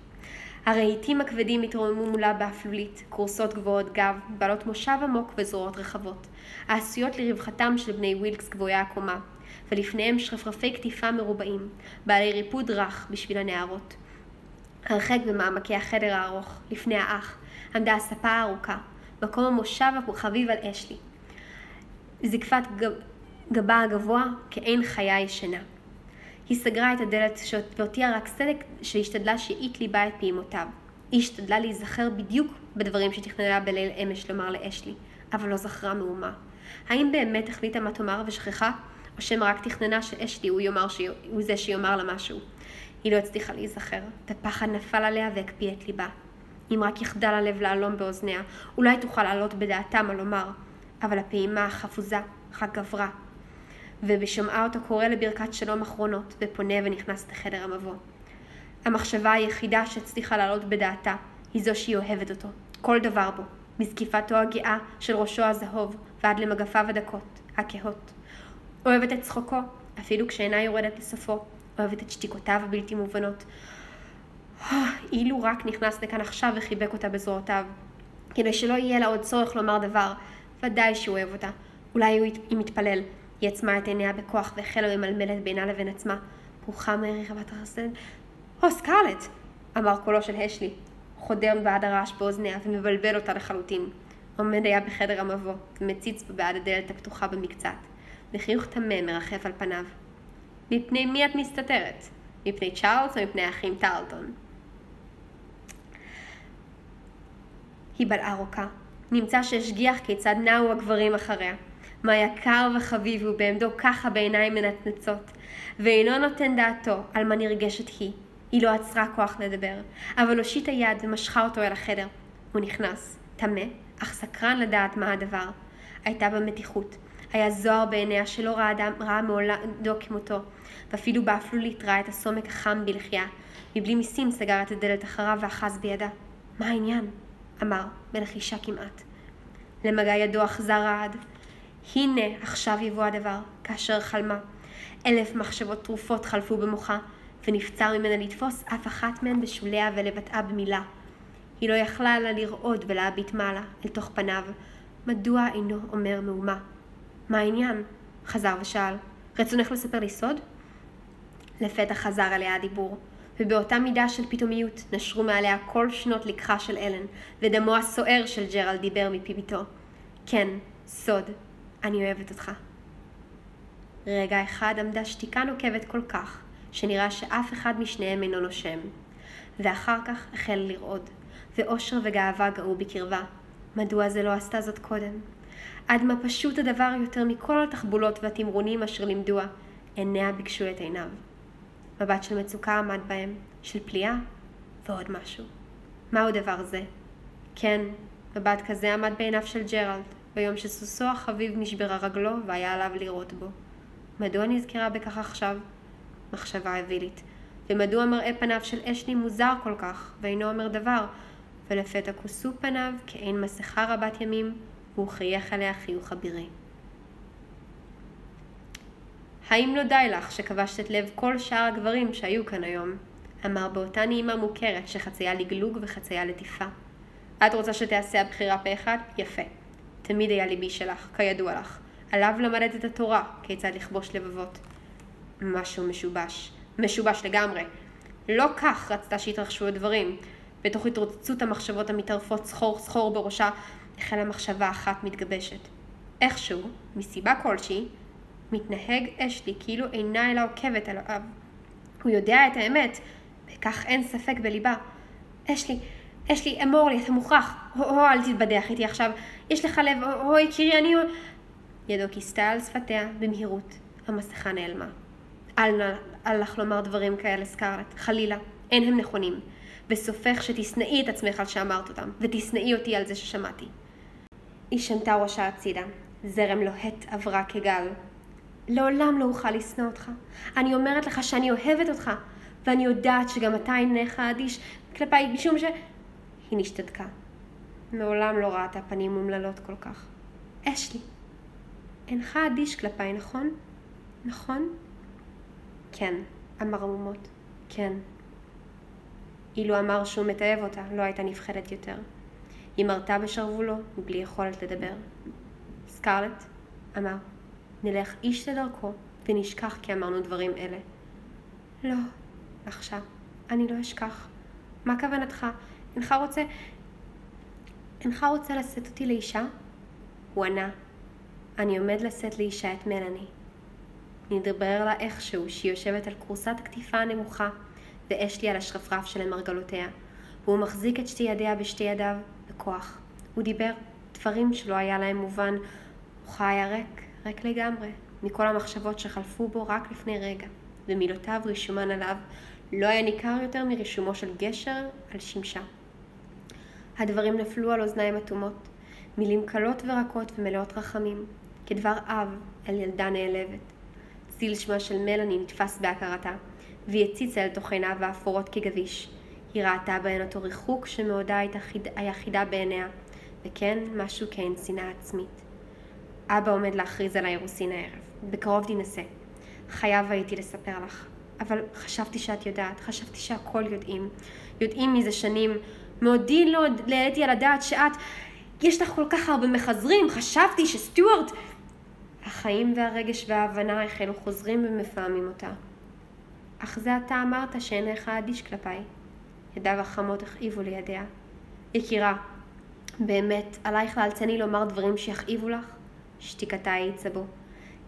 הרהיטים הכבדים התרוממו מולה באפלולית, כורסות גבוהות גב, בעלות מושב עמוק וזרועות רחבות, העשויות לרווחתם של בני ווילקס גבוהי הקומה, ולפניהם שרפרפי קטיפה מרובעים, בעלי ריפוד רך בשביל הנערות. הרחק במעמקי החדר הארוך, לפני האח, עמדה הספה הארוכה, מקום המושב החביב על אשלי. זקפה גבה הגבוה כעין חיה ישנה. היא סגרה את הדלת והותירה רק סדק שהשתדלה שיאט ליבה את פעימותיו. היא השתדלה להיזכר בדיוק בדברים שתכננה בליל אמש לומר לאשלי, אבל לא זכרה מאומה. האם באמת החליטה מה תאמר ושכחה, או שמא רק תכננה שאשלי הוא, יאמר ש... הוא זה שיאמר לה משהו? היא לא הצליחה להיזכר, ופחד נפל עליה והקפיא את ליבה. אם רק יחדל הלב להלום באוזניה, אולי תוכל לעלות בדעתה מה לומר, אבל הפעימה החפוזה רק גברה. ובשומעה אותו קורא לברכת שלום אחרונות, ופונה ונכנס לחדר המבוא. המחשבה היחידה שהצליחה לעלות בדעתה היא זו שהיא אוהבת אותו, כל דבר בו, מזקיפתו הגאה של ראשו הזהוב ועד למגפיו הדקות, הכהות. אוהבת את צחוקו, אפילו כשאינה יורדת לסופו, אוהבת את שתיקותיו הבלתי מובנות. אילו רק נכנס לכאן עכשיו וחיבק אותה בזרועותיו, כדי שלא יהיה לה עוד צורך לומר דבר, ודאי שהוא אוהב אותה. אולי היא מתפלל. היא עצמה את עיניה בכוח והחלה ממלמלת בינה לבין עצמה. ברוכה מרי רבת החסד. הו, סקרלט! אמר קולו של השלי, חודר בעד הרעש באוזניה ומבלבל אותה לחלוטין. עומד היה בחדר המבוא, ומציץ בו בעד הדלת הפתוחה במקצת, וחיוך תמה מרחף על פניו. מפני מי את מסתתרת? מפני צ'ארלס או מפני האחים טרלטון? היא בלעה רוקה. נמצא שהשגיח כיצד נעו הגברים אחריה. מה יקר וחביב הוא בעמדו ככה בעיניים מנצנצות, ואינו נותן דעתו על מה נרגשת היא. היא לא עצרה כוח לדבר, אבל הושיטה יד ומשכה אותו אל החדר. הוא נכנס, טמא, אך סקרן לדעת מה הדבר. הייתה בה מתיחות. היה זוהר בעיניה שלא ראה, אדם, ראה מעולדו כמותו, ואפילו באפלולית ראה את הסומק החם בלחייה. מבלי מיסים סגר את הדלת אחריו ואחז בידה. מה העניין? אמר, בלחישה כמעט. למגע ידו אחזר רעד. הנה עכשיו יבוא הדבר, כאשר חלמה. אלף מחשבות תרופות חלפו במוחה, ונבצר ממנה לתפוס אף אחת מהן בשוליה ולבטאה במילה. היא לא יכלה לה לרעוד ולהביט מעלה, אל תוך פניו. מדוע אינו אומר מהומה? מה העניין? חזר ושאל. רצונך לספר לי סוד? לפתע חזר עליה הדיבור. ובאותה מידה של פתאומיות נשרו מעליה כל שנות לקחה של אלן, ודמו הסוער של ג'רלד דיבר מפי ביתו. כן, סוד, אני אוהבת אותך. רגע אחד עמדה שתיקה נוקבת כל כך, שנראה שאף אחד משניהם אינו נושם. ואחר כך החל לרעוד, ואושר וגאווה גאו בקרבה. מדוע זה לא עשתה זאת קודם? עד מה פשוט הדבר יותר מכל התחבולות והתמרונים אשר לימדוה, עיניה ביקשו את עיניו. מבט של מצוקה עמד בהם, של פליאה, ועוד משהו. מהו דבר זה? כן, מבט כזה עמד בעיניו של ג'רלד, ביום שסוסו החביב נשברה רגלו והיה עליו לראות בו. מדוע נזכרה בכך עכשיו? מחשבה אווילית. ומדוע מראה פניו של אשלי מוזר כל כך, ואינו אומר דבר, ולפתע כוסו פניו כעין מסכה רבת ימים, והוא חייך עליה חיוך אבירי. האם לא די לך שכבשת את לב כל שאר הגברים שהיו כאן היום? אמר באותה נעימה מוכרת שחצייה לגלוג וחצייה לטיפה. את רוצה שתעשה הבחירה פה אחד? יפה. תמיד היה ליבי שלך, כידוע לך. עליו למדת את התורה, כיצד לכבוש לבבות. משהו משובש. משובש לגמרי. לא כך רצתה שיתרחשו הדברים. בתוך התרוצצות המחשבות המתערפות סחור סחור בראשה, החלה מחשבה אחת מתגבשת. איכשהו, מסיבה כלשהי, מתנהג אשלי כאילו אינה אלא עוקבת עליו. הוא יודע את האמת, וכך אין ספק בליבה. אשלי, אשלי, אמור לי, אתה מוכרח. הו, אל תתבדח איתי עכשיו. יש לך לב, הו, יקירי, אני... ידו כיסתה על שפתיה במהירות. המסכה נעלמה. אל, אל לך לומר דברים כאלה, סקרלט. חלילה. אין הם נכונים. וסופך שתשנאי את עצמך על שאמרת אותם, ותשנאי אותי על זה ששמעתי. היא שנתה ראשה הצידה. זרם לוהט עברה כגל, לעולם לא אוכל לשנוא אותך. אני אומרת לך שאני אוהבת אותך, ואני יודעת שגם אתה אינך אדיש כלפיי, משום ש... היא נשתדקה. מעולם לא ראתה פנים אומללות כל כך. אשלי, אינך אדיש כלפיי, נכון? נכון? כן, אמר המומות. כן. אילו אמר שהוא מתעב אותה, לא הייתה נבחרת יותר. היא מרתה בשרוולו, מבלי יכולת לדבר. סקרלט, אמר, נלך איש לדרכו, ונשכח כי אמרנו דברים אלה. לא, לחשה, אני לא אשכח. מה כוונתך? אינך רוצה... אינך רוצה לשאת אותי לאישה? הוא ענה, אני עומד לשאת לאישה את מלאני. נדבר לה איכשהו שהיא יושבת על כורסת הקטיפה הנמוכה, ואש לי על השרפרף של מרגלותיה, והוא מחזיק את שתי ידיה בשתי ידיו, בכוח. הוא דיבר דברים שלא היה להם מובן, הוא חי ריק, ריק לגמרי, מכל המחשבות שחלפו בו רק לפני רגע, ומילותיו רישומן עליו לא היה ניכר יותר מרישומו של גשר על שמשה. הדברים נפלו על אוזניים אטומות, מילים קלות ורקות ומלאות רחמים, כדבר אב אל ילדה נעלבת. ציל שמה של מלאני נתפס בהכרתה, והיא הציצה אל תוך עיניו האפורות כגביש. היא ראתה בהן אותו ריחוק שמאודה היחיד, היחידה בעיניה, וכן, משהו כעין שנאה עצמית. אבא עומד להכריז על האירוסין הערב. בקרוב תינשא. חייב הייתי לספר לך. אבל חשבתי שאת יודעת, חשבתי שהכל יודעים. יודעים מזה שנים. מעודי לא העליתי על הדעת שאת, יש לך כל כך הרבה מחזרים, חשבתי שסטיוארט... החיים והרגש וההבנה החלו חוזרים ומפעמים אותה. אך זה אתה אמרת שאינך אדיש כלפיי. ידיו החמות הכאיבו לידיה. יקירה, באמת, עלייך לאלצני לומר דברים שיכאיבו לך? שתיקתה האיצה בו.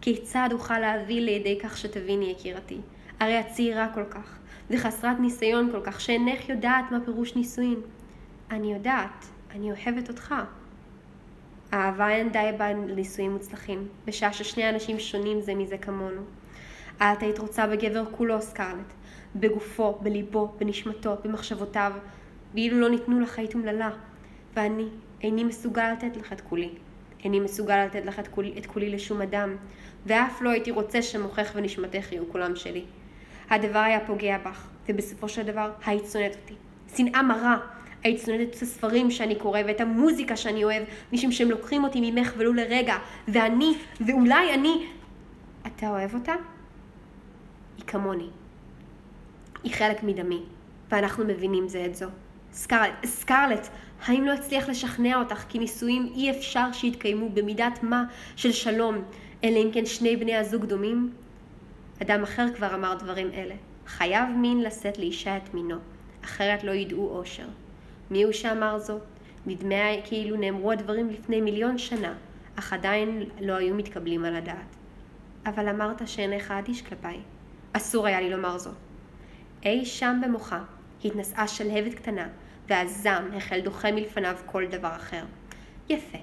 כיצד אוכל להביא לידי כך שתביני, יקירתי? הרי את צעירה כל כך, וחסרת ניסיון כל כך, שאינך יודעת מה פירוש נישואין. אני יודעת, אני אוהבת אותך. אהבה אין די בנישואים מוצלחים, בשעה ששני אנשים שונים זה מזה כמונו. את היית רוצה בגבר כולו, סקרלט, בגופו, בליבו, בנשמתו, במחשבותיו, ואילו לא ניתנו לך היית אומללה. ואני איני מסוגל לתת לך את כולי. איני מסוגל לתת לך את כולי, את כולי לשום אדם, ואף לא הייתי רוצה שמוחך ונשמתך יהיו כולם שלי. הדבר היה פוגע בך, ובסופו של דבר היית שונאת אותי. שנאה מרה. היית שונאת את הספרים שאני קורא ואת המוזיקה שאני אוהב, משום שהם לוקחים אותי ממך ולו לרגע, ואני, ואולי אני... אתה אוהב אותה? היא כמוני. היא חלק מדמי, ואנחנו מבינים זה את זו. סקרלט, סקרלט, האם לא אצליח לשכנע אותך כי נישואים אי אפשר שיתקיימו במידת מה של שלום, אלא אם כן שני בני הזוג דומים? אדם אחר כבר אמר דברים אלה. חייב מין לשאת לאישה את מינו, אחרת לא ידעו אושר. מי הוא שאמר זאת? נדמה כאילו נאמרו הדברים לפני מיליון שנה, אך עדיין לא היו מתקבלים על הדעת. אבל אמרת שאינך אדיש כלפיי. אסור היה לי לומר זאת. אי שם במוחה התנשאה שלהבת קטנה, והזעם החל דוחה מלפניו כל דבר אחר. יפה.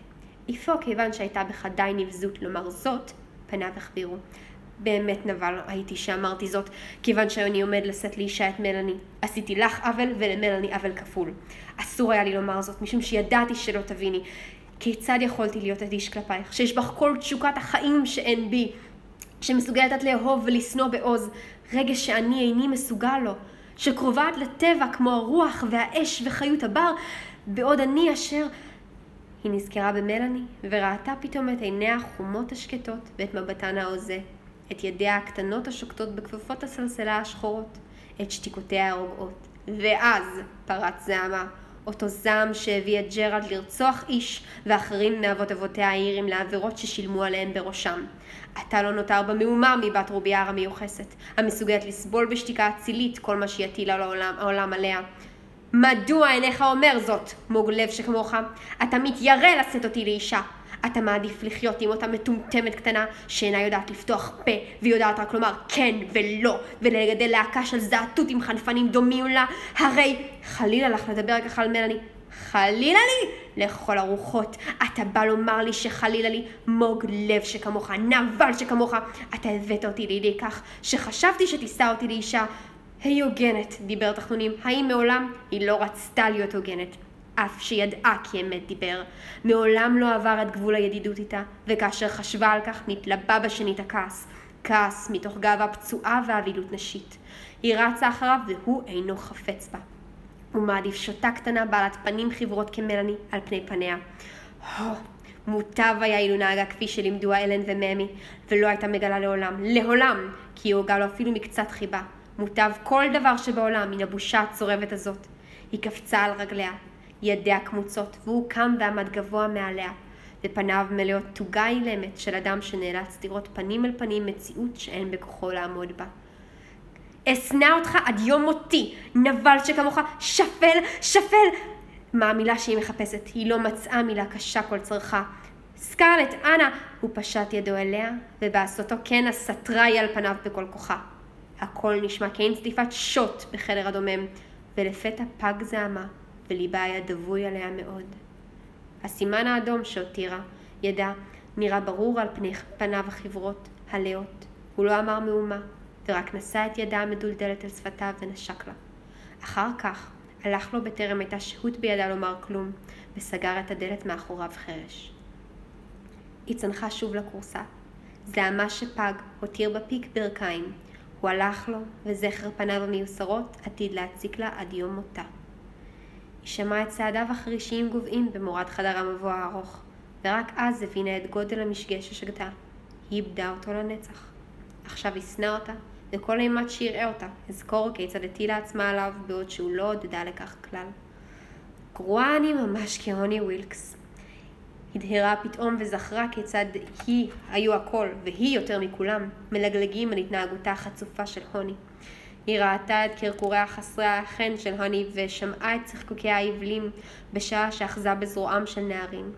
איפה כיוון שהייתה בך די נבזות לומר זאת, פניו החבירו. באמת נבל הייתי שאמרתי זאת, כיוון שאני עומד לשאת לאישה את מלאני. עשיתי לך עוול ולמלאני עוול כפול. אסור היה לי לומר זאת, משום שידעתי שלא תביני. כיצד יכולתי להיות אדיש כלפייך, שיש בך כל תשוקת החיים שאין בי, שמסוגלת את לאהוב ולשנוא בעוז, רגש שאני איני מסוגל לו, שקרובה לטבע כמו הרוח והאש וחיות הבר, בעוד אני אשר... היא נזכרה במלאני, וראתה פתאום את עיניה החומות השקטות ואת מבטן ההוזה, את ידיה הקטנות השוקטות בכפפות הסלסלה השחורות, את שתיקותיה הרוגעות. ואז פרץ זעמה, אותו זעם שהביא את ג'רלד לרצוח איש ואחרים מאבות אבותיה האירים לעבירות ששילמו עליהם בראשם. עתה לא נותר במהומה מבת רוביאר המיוחסת, המסוגלת לסבול בשתיקה אצילית כל מה שיטיל העולם, העולם עליה. מדוע אינך אומר זאת, מוג לב שכמוך? אתה מתיירא לשאת אותי לאישה. אתה מעדיף לחיות עם אותה מטומטמת קטנה שאינה יודעת לפתוח פה ויודעת רק לומר כן ולא ולגדל להקה של זעתות עם חנפנים דומים לה? הרי חלילה לך לדבר ככה על מלאני. חלילה לי! לכל הרוחות. אתה בא לומר לי שחלילה לי מוג לב שכמוך נבל שכמוך. אתה הבאת אותי לידי כך שחשבתי שתישא אותי לאישה היי הוגנת דיבר תחתונים האם מעולם היא לא רצתה להיות הוגנת אף שידעה כי אמת דיבר. מעולם לא עבר את גבול הידידות איתה, וכאשר חשבה על כך נתלבא בשנית הכעס. כעס מתוך גאווה פצועה ואבילות נשית. היא רצה אחריו והוא אינו חפץ בה. הוא מעדיף שוטה קטנה בעלת פנים חברות כמלאני על פני פניה. הו, מוטב היה אילו נהגה כפי שלימדו האלן וממי, ולא הייתה מגלה לעולם, לעולם, כי היא הוגה לו אפילו מקצת חיבה. מוטב כל דבר שבעולם מן הבושה הצורבת הזאת. היא קפצה על רגליה, ידיה קמוצות, והוא קם ועמד גבוה מעליה, ופניו מלאות תוגה אילמת של אדם שנאלץ לראות פנים אל פנים מציאות שאין בכוחו לעמוד בה. אשנא אותך עד יום מותי, נבל שכמוך, שפל, שפל! מה המילה שהיא מחפשת? היא לא מצאה מילה קשה כל צרכה. סקרלט, אנא! הוא פשט ידו אליה, ובעשותו כן הסתרה היא על פניו בכל כוחה. הכל נשמע כאין צליפת שוט בחדר הדומם, ולפתע פג זעמה, וליבה היה דבוי עליה מאוד. הסימן האדום שהותירה ידה נראה ברור על פני פניו החברות, הלאות. הוא לא אמר מאומה, ורק נשא את ידה המדולדלת על שפתיו ונשק לה. אחר כך הלך לו בטרם הייתה שהות בידה לומר כלום, וסגר את הדלת מאחוריו חרש. היא צנחה שוב לכורסה. זעמה שפג הותיר בפיק ברכיים. הוא הלך לו, וזכר פניו המיוסרות עתיד להציק לה עד יום מותה. שמעה את צעדיו החרישיים גוועים במורד חדר המבוא הארוך, ורק אז הבינה את גודל המשגה ששגתה. היא איבדה אותו לנצח. עכשיו היא שנאה אותה, וכל אימת שיראה אותה, אזכור כיצד הטילה עצמה עליו, בעוד שהוא לא עודדה לכך כלל. גרועה אני ממש כהוני ווילקס. הדהרה פתאום וזכרה כיצד היא היו הכל, והיא יותר מכולם, מלגלגים על התנהגותה החצופה של הוני. היא ראתה את קרקוריה חסרי החן של הוני ושמעה את צחקוקי העיבלים בשעה שאחזה בזרועם של נערים.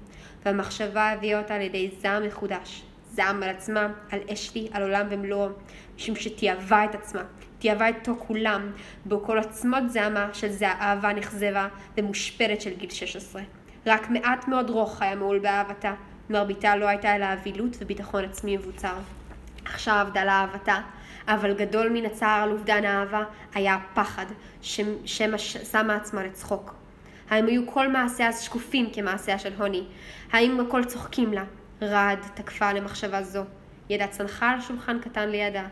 והמחשבה הביאה אותה לידי זעם מחודש. זעם על עצמה, על אשתי, על עולם ומלואו, משום שתיעבה את עצמה, תיעבה אותו כולם, בכל עצמות זעמה של זה אהבה נכזבה ומושפלת של גיל 16. רק מעט מאוד רוך היה מעול באהבתה, מרביתה לא הייתה אלא אבילות וביטחון עצמי מבוצר. עכשיו אבדה לה אהבתה, אבל גדול מן הצער על אובדן האהבה היה הפחד, שמא שמה עצמה לצחוק. האם היו כל מעשיה שקופים כמעשיה של הוני? האם הכל צוחקים לה? רעד תקפה למחשבה זו. ידה צנחה על שולחן קטן לידה,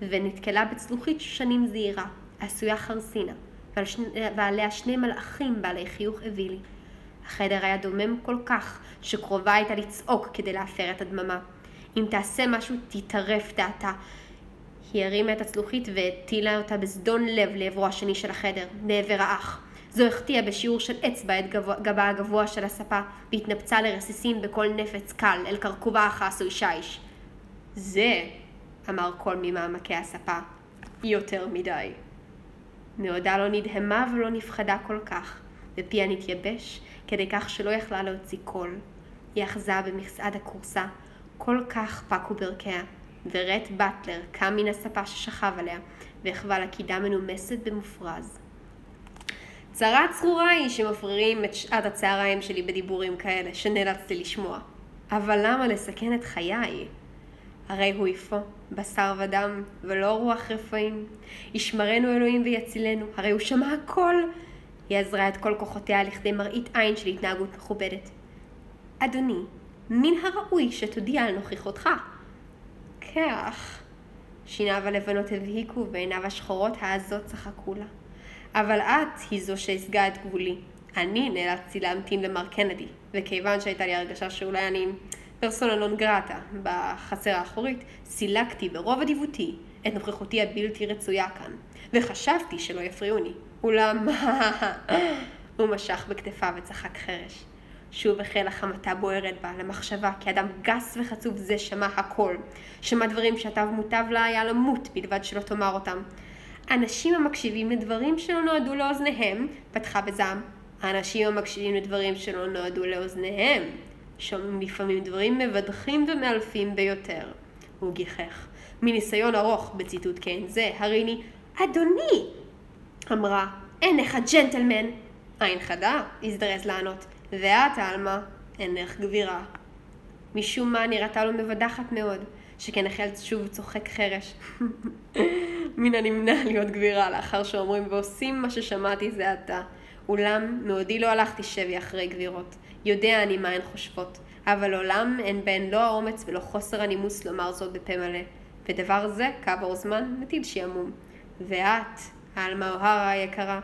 ונתקלה בצלוחית שושנים זעירה, עשויה חרסינה, ועל שני, ועליה שני מלאכים בעלי חיוך אווילי. החדר היה דומם כל כך, שקרובה הייתה לצעוק כדי להפר את הדממה. אם תעשה משהו, תטרף דעתה. היא הרימה את הצלוחית והטילה אותה בזדון לב לעברו השני של החדר, לעבר האח. זו החטיאה בשיעור של אצבע את גבה הגבוה של הספה, והתנפצה לרסיסים בכל נפץ קל אל קרקובה העשוי שיש. זה, אמר קול ממעמקי הספה, יותר מדי. מעודה לא נדהמה ולא נפחדה כל כך, ופיה נתייבש, כדי כך שלא יכלה להוציא קול. היא אחזה במסעד הכורסה, כל כך פקו ברכיה, ורט באטלר קם מן הספה ששכב עליה, והחווה לה קידה מנומסת במופרז. צרה צרורה היא שמפרירים את שעת הצהריים שלי בדיבורים כאלה, שנאלצתי לשמוע. אבל למה לסכן את חיי? הרי הוא איפה, בשר ודם, ולא רוח רפאים. ישמרנו אלוהים ויצילנו, הרי הוא שמע הכל. היא עזרה את כל כוחותיה לכדי מראית עין של התנהגות מכובדת. אדוני, מן הראוי שתודיע על נוכחותך. כך. שיניו הלבנות הבהיקו ועיניו השחורות העזות צחקו לה. אבל את היא זו שהשגה את גבולי. אני נאלצתי להמתין למר קנדי, וכיוון שהייתה לי הרגשה שאולי אני פרסונה נון גרטה בחצר האחורית, סילקתי ברוב אדיבותי את נוכחותי הבלתי רצויה כאן, וחשבתי שלא יפריעוני. אולם, <laughs> הוא משך בכתפיו וצחק חרש. שוב החלה חמתה בוערת בה למחשבה כי אדם גס וחצוף זה שמע הכל. שמע דברים שעתיו מוטב לה היה למות בלבד שלא תאמר אותם. אנשים המקשיבים לדברים שלא נועדו לאוזניהם, פתחה בזעם. האנשים המקשיבים לדברים שלא נועדו לאוזניהם, שומעים לפעמים דברים מבדחים ומאלפים ביותר. הוא גיחך. מניסיון ארוך בציטוט כן זה, הריני, אדוני! אמרה, אינך ג'נטלמן. עין חדה, הזדרז לענות. ואת, עלמה, אינך גבירה. משום מה נראתה לו מבדחת מאוד. שכן החל שוב צוחק חרש. <laughs> מן הנמנע להיות גבירה לאחר שאומרים ועושים מה ששמעתי זה עתה. אולם מעודי לא הלכתי שבי אחרי גבירות. יודע אני מה הן חושבות, אבל לעולם אין בהן לא האומץ ולא חוסר הנימוס לומר זאת בפה מלא. ודבר זה, כעבור זמן, מטיל שעמום. ואת, העלמה אוהרה היקרה,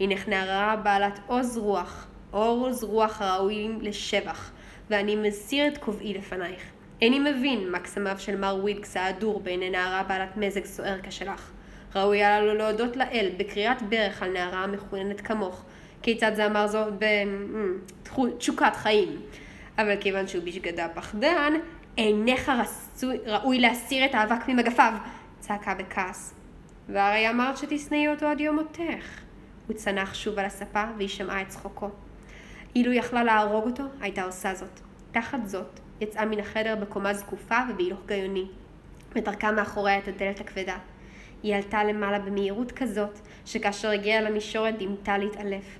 הנך נערה בעלת עוז רוח, עוז רוח הראויים לשבח, ואני מסיר את קובעי לפנייך. איני מבין מה קסמיו של מר ווילקס ההדור בעיני נערה בעלת מזג סוער כשלך. ראוי היה לו להודות לאל בקריאת ברך על נערה המחוננת כמוך. כיצד זה אמר זאת בתשוקת חיים. אבל כיוון שהוא בשגדה פחדן, אינך רצוי, ראוי להסיר את האבק ממגפיו, צעקה בכעס. והרי אמרת שתשנאי אותו עד יום מותך. הוא צנח שוב על הספה והיא שמעה את צחוקו. אילו יכלה להרוג אותו, הייתה עושה זאת. תחת זאת, יצאה מן החדר בקומה זקופה ובהילוך גאוני, ודרכה מאחוריה את הדלת הכבדה. היא עלתה למעלה במהירות כזאת, שכאשר הגיעה למישורת דימתה להתעלף.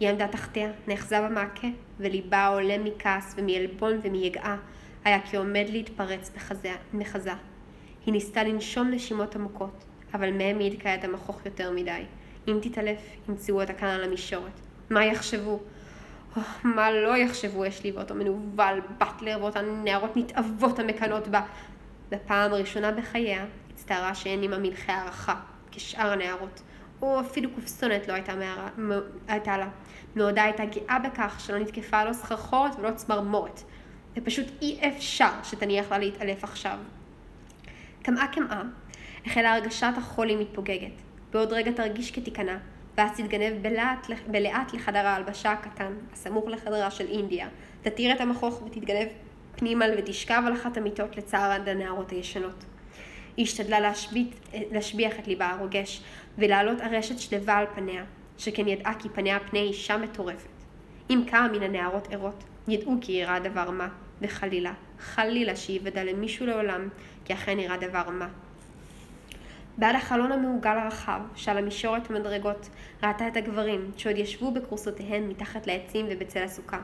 היא עמדה תחתיה, נאחזה במעקה, וליבה עולה מכעס ומעלבון ומיגעה, היה כעומד להתפרץ בחזה. מחזה. היא ניסתה לנשום נשימות עמוקות, אבל מהם היא הדקה את המכוך יותר מדי. אם תתעלף, ימצאו אותה כאן על המישורת. מה יחשבו? מה לא יחשבו אשלי ואותו מנוול באטלר ואותן נערות נתעבות המקנות בה. בפעם הראשונה בחייה הצטערה שאין עימה מלכי הערכה, כשאר הנערות, או אפילו קופסונת לא הייתה, מערה, הייתה לה. מעודה הייתה גאה בכך שלא נתקפה לא סחרחורת ולא צמרמורת, ופשוט אי אפשר שתניח לה להתעלף עכשיו. קמעה קמעה, החלה הרגשת החולי מתפוגגת. בעוד רגע תרגיש כתיכנע, ואז תתגנב בלאט, בלאט לחדר ההלבשה הקטן, הסמוך לחדרה של אינדיה, תתיר את המכוך ותתגנב פנימה ותשכב על אחת המיטות לצער עד הנערות הישנות. היא השתדלה להשביט, להשביח את ליבה הרוגש, ולהעלות ארשת שלווה על פניה, שכן ידעה כי פניה פני אישה מטורפת. אם כמה מן הנערות ערות, ידעו כי אירע דבר מה, וחלילה, חלילה שיוודע למישהו לעולם, כי אכן אירע דבר מה. בעד החלון המעוגל הרחב, שעל המישורת המדרגות, ראתה את הגברים, שעוד ישבו בכורסותיהם מתחת לעצים ובצל הסוכה.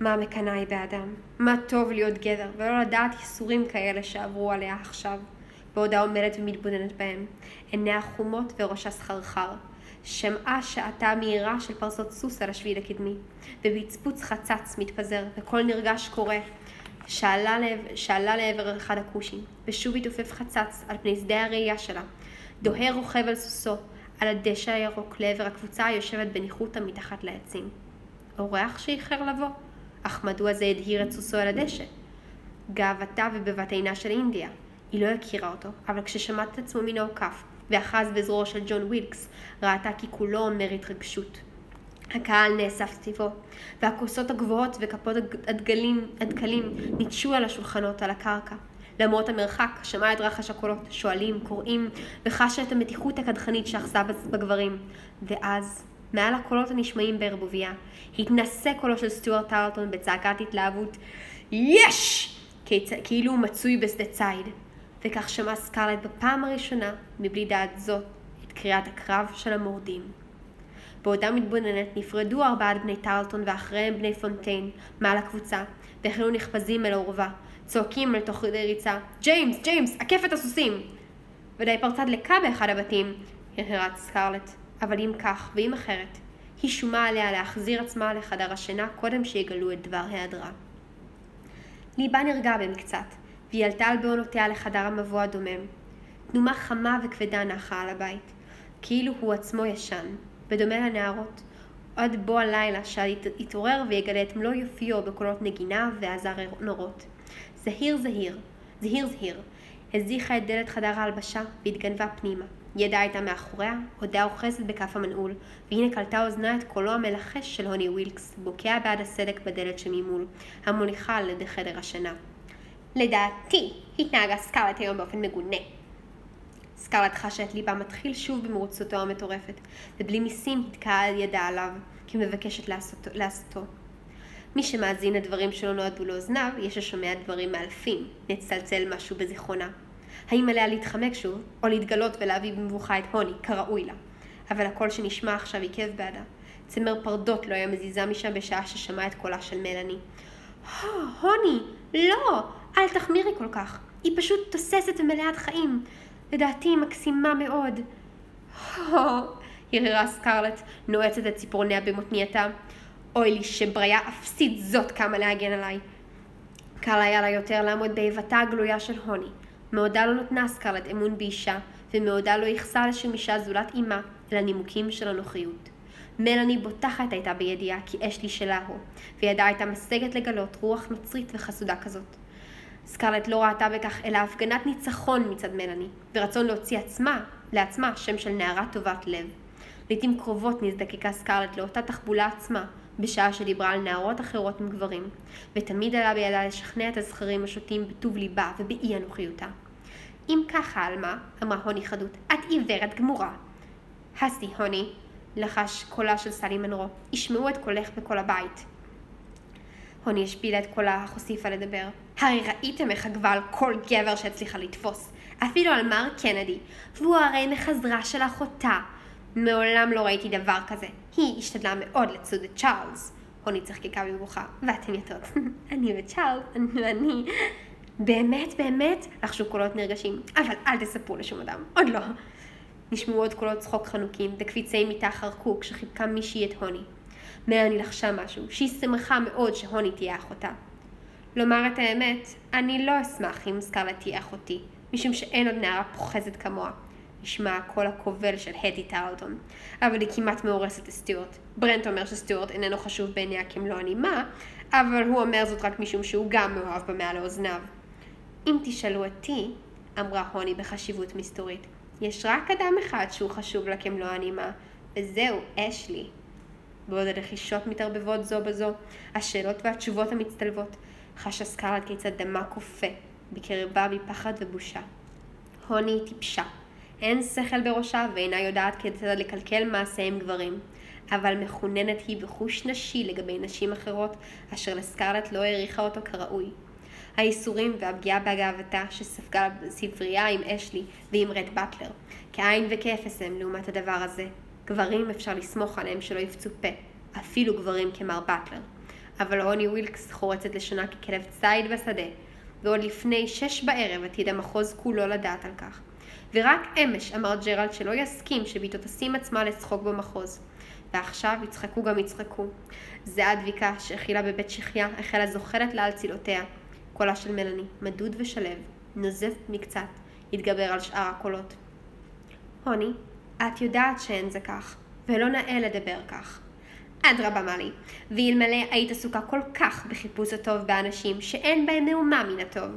מה מקנאה היא באדם? מה טוב להיות גבר, ולא לדעת ייסורים כאלה שעברו עליה עכשיו, בעודה עומדת ומתבוננת בהם, עיניה חומות וראשה סחרחר. שמעה שעתה מהירה של פרסות סוס על השביל הקדמי, ובצפוץ חצץ מתפזר, וקול נרגש קורא, שעלה, לעבר, שעלה לעבר אחד הכושים, ושוב התעופף חצץ על פני שדה הראייה שלה. דוהר רוכב על סוסו, על הדשא הירוק לעבר הקבוצה היושבת בניחותא מתחת לעצים. אורח שאיחר לבוא, אך מדוע זה הדהיר את סוסו על הדשא? גאוותה ובבת עינה של אינדיה. היא לא הכירה אותו, אבל כששמעת את עצמו מן האוכף, ואחז בזרועו של ג'ון ווילקס, ראתה כי כולו אומר התרגשות. הקהל נאסף סביבו, והכוסות הגבוהות וכפות הדגלים, הדקלים ניטשו על השולחנות על הקרקע. למרות המרחק, שמעה את רחש הקולות, שואלים, קוראים, וחשה את המתיחות הקדחנית שאחזה בגברים. ואז, מעל הקולות הנשמעים בערבוביה, התנשא קולו של סטיוארט טרלטון בצעקת התלהבות, יש! כאילו הוא מצוי בשדה ציד. וכך שמעה סקרלט בפעם הראשונה, מבלי דעת זאת, את קריאת הקרב של המורדים. בעודה מתבוננת נפרדו ארבעת בני טרלטון ואחריהם בני פונטיין מעל הקבוצה, והחלו נחפזים אל האורווה, צועקים אל תוך כדי ריצה, ג'יימס, ג'יימס, אכף את הסוסים! ודאי פרצה דלקה באחד הבתים, הרהרת סקרלט, אבל אם כך ואם אחרת, היא שומה עליה להחזיר עצמה לחדר השינה קודם שיגלו את דבר היעדרה. ליבה נרגע במקצת, והיא עלתה על בעונותיה לחדר המבוא הדומם. תנומה חמה וכבדה נחה על הבית, כאילו הוא עצמו ישן, בדומה לנערות. עד בוא הלילה שיתעורר ויגלה את מלוא יופיו בקולות נגינה ועזר נורות. זהיר זהיר, זהיר זהיר, הזיחה את דלת חדר ההלבשה והתגנבה פנימה. ידה הייתה מאחוריה, הודה אוחזת בכף המנעול, והנה קלטה אוזנה את קולו המלחש של הוני ווילקס, בוקע בעד הסדק בדלת שממול, המוליכה על ידי חדר השינה. לדעתי, התנהגה סקארלט היום באופן מגונה. סקארלט חשה את ליבה מתחיל שוב במרוצותו המטורפת, ובלי מיסים התקעה על ידה עליו, כמבקשת לעשותו. לעשותו. מי שמאזין לדברים שלא נועדו לאוזניו, יש ששומע דברים מאלפים, נצלצל משהו בזיכרונה. האם עליה להתחמק שוב, או להתגלות ולהביא במבוכה את הוני, כראוי לה. אבל הקול שנשמע עכשיו עיכב בעדה. צמר פרדות לא היה מזיזה משם בשעה ששמע את קולה של מלאני. הוני, לא, אל תחמירי כל כך. היא פשוט תוססת ומלאת חיים. לדעתי היא מקסימה מאוד. הרהרה סקרלט, נועצת את ציפורניה במותנייתה. אוי לי שבריה אפסית זאת קמה להגן עליי. קל היה לה יותר לעמוד באיבתה הגלויה של הוני. מעודה לא נתנה סקרלט אמון באישה, ומעודה לא ייחסה לשום אישה זולת אימה, אל הנימוקים של הנוחיות. מלאני בוטחת הייתה בידיעה כי אשלי שלה הוא, וידה הייתה משגת לגלות רוח נוצרית וחסודה כזאת. סקרלט לא ראתה בכך אלא הפגנת ניצחון מצד מלאני, ורצון להוציא עצמה, לעצמה שם של נערה טובת לב. לעתים קרובות נזדקקה סקרלט לאותה תחבולה עצמה, בשעה שדיברה על נערות אחרות עם גברים, ותמיד עלה בידה לשכנע את הזכרים השותים בטוב ליבה ובאי אנוכיותה. אם ככה, עלמה, אמרה הוני חדות, את עיוורת גמורה. הסי, הוני, לחש קולה של סלי מנרו, ישמעו את קולך בכל הבית. הוני השפילה את קולה אך הוסיפה לדבר. הרי ראיתם איך עקבה על כל גבר שהצליחה לתפוס, אפילו על מר קנדי, והוא הרי מחזרה של אחותה. מעולם לא ראיתי דבר כזה. היא השתדלה מאוד לצוד את צ'ארלס. הוני צחקקה בברוכה, ואתן יודעות, <laughs> אני וצ'ארלס, ואני... באמת, באמת? לחשו קולות נרגשים, אבל אל תספרו לשום אדם, עוד לא. נשמעו עוד קולות צחוק חנוקים, וקפיצי מיטה חרקו כשחיבקה מישהי את הוני. מלאני לחשה משהו, שהיא שמחה מאוד שהוני תהיה אחותה. לומר את האמת, אני לא אשמח אם סקרלט תהיה אחותי, משום שאין עוד נערה פוחזת כמוה. נשמע הקול הכובל של הטי טרלטון, אבל היא כמעט מאורסת לסטיוארט. ברנט אומר שסטיוארט איננו חשוב בעיניה כמלוא הנימה, אבל הוא אומר זאת רק משום שהוא גם מאוהב בה מעל לאוזניו. אם תשאלו אותי, אמרה הוני בחשיבות מסתורית, יש רק אדם אחד שהוא חשוב לה כמלוא הנימה, וזהו אשלי. בעוד הלחישות מתערבבות זו בזו, השאלות והתשובות המצטלבות, חשה סקארלט כיצד דמה קופא, בקרבה מפחד ובושה. הוני היא טיפשה. אין שכל בראשה ואינה יודעת כיצד לקלקל מעשה עם גברים. אבל מחוננת היא בחוש נשי לגבי נשים אחרות, אשר לסקרלט לא העריכה אותו כראוי. האיסורים והפגיעה בהגאוותה שספגה בספרייה עם אשלי ועם רד באטלר, כאין וכאפס הם לעומת הדבר הזה. גברים אפשר לסמוך עליהם שלא יפצו פה, אפילו גברים כמר באטלר. אבל הוני ווילקס חורצת לשונה ככלב ציד בשדה, ועוד לפני שש בערב עתיד המחוז כולו לדעת על כך. ורק אמש אמר ג'רלד שלא יסכים שביתו תשים עצמה לצחוק במחוז. ועכשיו יצחקו גם יצחקו. זיעה דביקה שהכילה בבית שחיה החלה זוחלת לה על צילותיה. קולה של מלאני, מדוד ושלב, נוזף מקצת, התגבר על שאר הקולות. הוני, את יודעת שאין זה כך, ולא נאה לדבר כך. אדרבה מלי, ואלמלא היית עסוקה כל כך בחיפוש הטוב באנשים שאין בהם מאומה מן הטוב,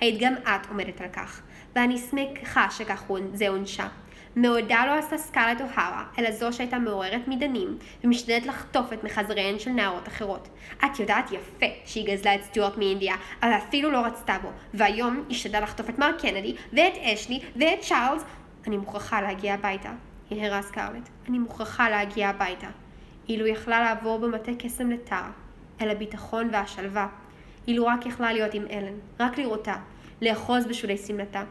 היית גם את עומדת על כך, ואני שמחה שכך זה עונשה. מעודה לא עשה סקארלט אוהרה, אלא זו שהייתה מעוררת מדנים, ומשתדלת לחטוף את מחזריהן של נערות אחרות. את יודעת יפה שהיא גזלה את סטיוארט מאינדיה, אבל אפילו לא רצתה בו, והיום השתדלה לחטוף את מר קנדי, ואת אשלי, ואת צ'ארלס. אני מוכרחה להגיע הביתה, הרהרה סקארלט. אני מוכרחה להגיע הביתה. אילו יכלה לעבור במטה קסם לטרה, אל הביטחון והשלווה. אילו רק יכלה להיות עם אלן, רק לראותה, לאחוז בשולי שמלתה,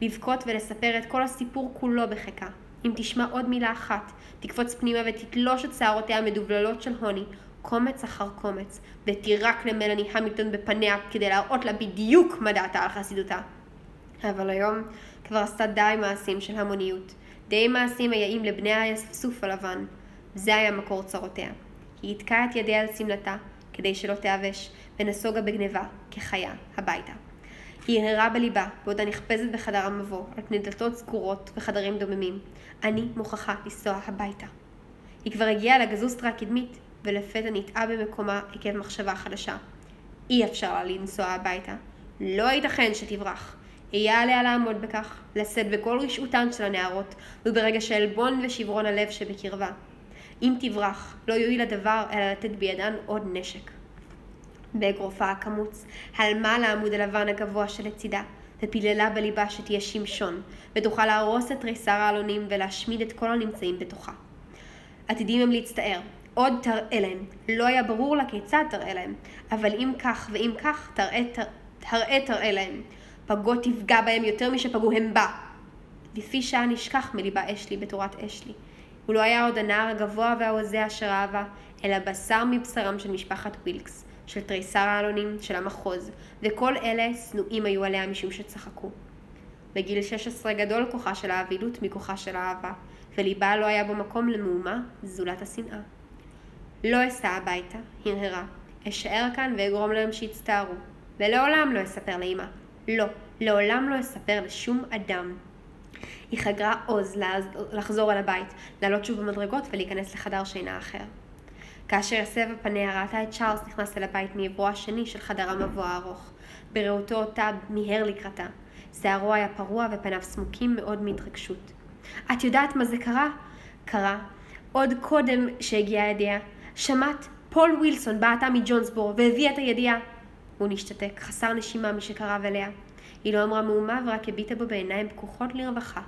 לבכות ולספר את כל הסיפור כולו בחיקה. אם תשמע עוד מילה אחת, תקפוץ פנימה ותתלוש את שערותיה המדובללות של הוני, קומץ אחר קומץ, ותירק למלאני המילטון בפניה כדי להראות לה בדיוק מה דעתה על חסידותה. אבל היום כבר עשתה די מעשים של המוניות, די מעשים היעים לבני האספסוף הלבן. זה היה מקור צרותיה. היא התקעה את ידיה על שמלתה, כדי שלא תיאבש, ונסוגה בגניבה, כחיה, הביתה. היא הרהרה בליבה, בעודה נחפזת בחדר המבוא, על פני דלתות סגורות וחדרים דוממים. אני מוכרחה לנסוע הביתה. היא כבר הגיעה לגזוסטרה הקדמית, ולפתע נטעה במקומה עקב מחשבה חדשה. אי אפשר לה לנסוע הביתה. לא ייתכן שתברח. יהיה עליה לעמוד בכך, לשאת בכל רשעותן של הנערות, וברגע שעלבון ושברון הלב שבקרבה. אם תברח, לא יועיל הדבר אלא לתת בידן עוד נשק. באגרופה הקמוץ, הלמה לעמוד הלבן הגבוה שלצידה, ופיללה בליבה שתהיה שמשון, ותוכל להרוס את תריסר העלונים ולהשמיד את כל הנמצאים בתוכה. עתידים הם להצטער, עוד תראה להם, לא היה ברור לה כיצד תראה להם, אבל אם כך ואם כך, תראה תראה, תראה להם. פגו תפגע בהם יותר משפגעו הם בה. לפי שעה נשכח מליבה אשלי בתורת אשלי. הוא לא היה עוד הנער הגבוה וההוזה אשר אהבה, אלא בשר מבשרם של משפחת ווילקס, של תריסר העלונים, של המחוז, וכל אלה שנואים היו עליה משום שצחקו. בגיל 16 גדול כוחה של האבילות מכוחה של האהבה, וליבה לא היה בו מקום למהומה זולת השנאה. לא אסע הביתה, הנהרה, אשאר כאן ואגרום להם שיצטערו, ולעולם לא אספר לאמא. לא, לעולם לא אספר לשום אדם. היא חגרה עוז לחזור אל הבית, לעלות שוב במדרגות ולהיכנס לחדר שינה אחר. כאשר הסבה פניה ראתה את צ'ארלס נכנס אל הבית מעברו השני של חדר המבוא הארוך. בראותו אותה מיהר לקראתה. שערו היה פרוע ופניו סמוקים מאוד מהתרגשות. את יודעת מה זה קרה? קרה. עוד קודם שהגיעה הידיעה. שמעת? פול ווילסון בעטה מג'ונסבורו והביאה את הידיעה. הוא נשתתק, חסר נשימה משקרב אליה. היא לא אמרה מאומה ורק הביטה בו בעיניים פקוחות לרווחה.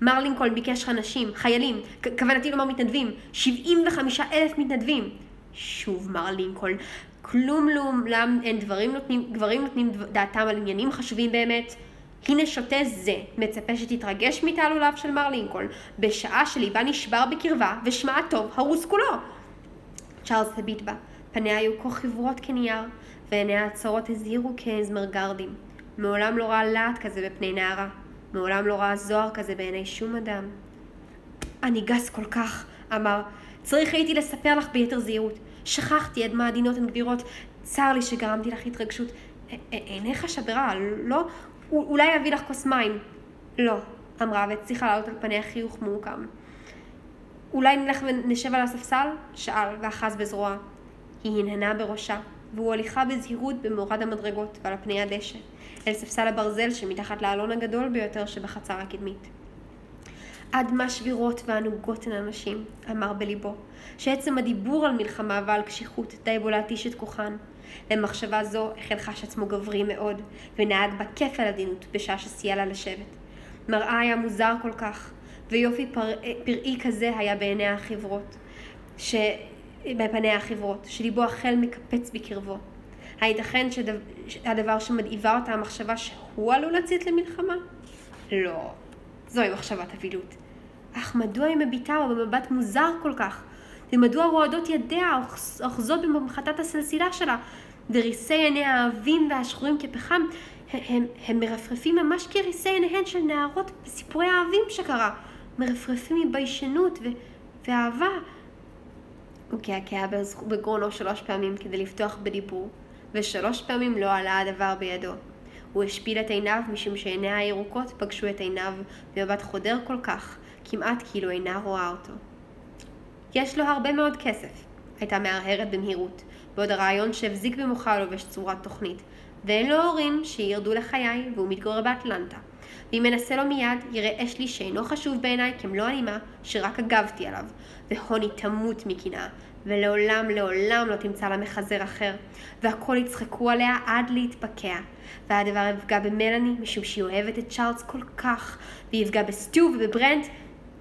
מר לינקולן ביקש אנשים, חיילים, כוונתי לומר מתנדבים, 75 אלף מתנדבים. שוב מר לינקולן, כלום לעולם אין דברים נותנים, גברים נותנים דעתם על עניינים חשובים באמת. הנה שוטה זה מצפה שתתרגש מתעלוליו של מר לינקולן, בשעה שליבה נשבר בקרבה ושמה הטוב הרוס כולו. צ'ארלס הביט בה, פניה היו כה חברות כנייר, ועיניה הצרות הזהירו כאזמרגרדים. מעולם לא ראה להט כזה בפני נערה. מעולם לא ראה זוהר כזה בעיני שום אדם. אני גס כל כך, אמר. צריך הייתי לספר לך ביתר זהירות. שכחתי עד מה עדינות הן גבירות. צר לי שגרמתי לך התרגשות. עיניך שברה, לא? אולי אביא לך כוס מים. לא, אמרה והצליחה לעלות על פניה חיוך מעוקם. אולי נלך ונשב על הספסל? שאל ואחז בזרועה. היא הנהנה בראשה, והוא הליכה בזהירות במורד המדרגות ועל פני הדשא, אל ספסל הברזל שמתחת לאלון הגדול ביותר שבחצר הקדמית. עד מה שבירות וענוגות הן הנשים, אמר בליבו, שעצם הדיבור על מלחמה ועל קשיחות די בו להתיש את כוחן. למחשבה זו החל חש עצמו גברי מאוד, ונהג בכפל עדינות בשעה שסייע לה לשבת. מראה היה מוזר כל כך, ויופי פר... פראי כזה היה בעיני החברות, ש... בפניה החברות, שליבו החל מקפץ בקרבו. הייתכן שהדבר שמדאיבה אותה המחשבה שהוא עלול לצאת למלחמה? לא, זוהי מחשבת אבילות. אך מדוע היא מביטה בו במבט מוזר כל כך? ומדוע רועדות ידיה אוחזות במחטת הסלסילה שלה, וריסי עיניה העבים והשחורים כפחם, הם, הם מרפרפים ממש כריסי עיניהן של נערות בסיפורי האהבים שקרה, מרפרפים מביישנות ו- ואהבה. הוא קעקע בגרונו שלוש פעמים כדי לפתוח בדיבור, ושלוש פעמים לא עלה הדבר בידו. הוא השפיל את עיניו משום שעיניה הירוקות פגשו את עיניו במבט חודר כל כך, כמעט כאילו אינה רואה אותו. יש לו הרבה מאוד כסף, הייתה מהרהרת במהירות, בעוד הרעיון שהבזיק במוחה לובש צורת תוכנית, ואין לו הורים שירדו לחיי והוא מתגורר באטלנטה. ואם אנסה לו מיד, יראה אשלי שאינו חשוב בעיניי כמלוא הנימה שרק אגבתי עליו, והוני תמות מקנאה, ולעולם לעולם לא תמצא לה מחזר אחר, והכל יצחקו עליה עד להתפקע. והדבר יפגע במלאני משום שהיא אוהבת את צ'ארלס כל כך, ויפגע בסטו ובברנט.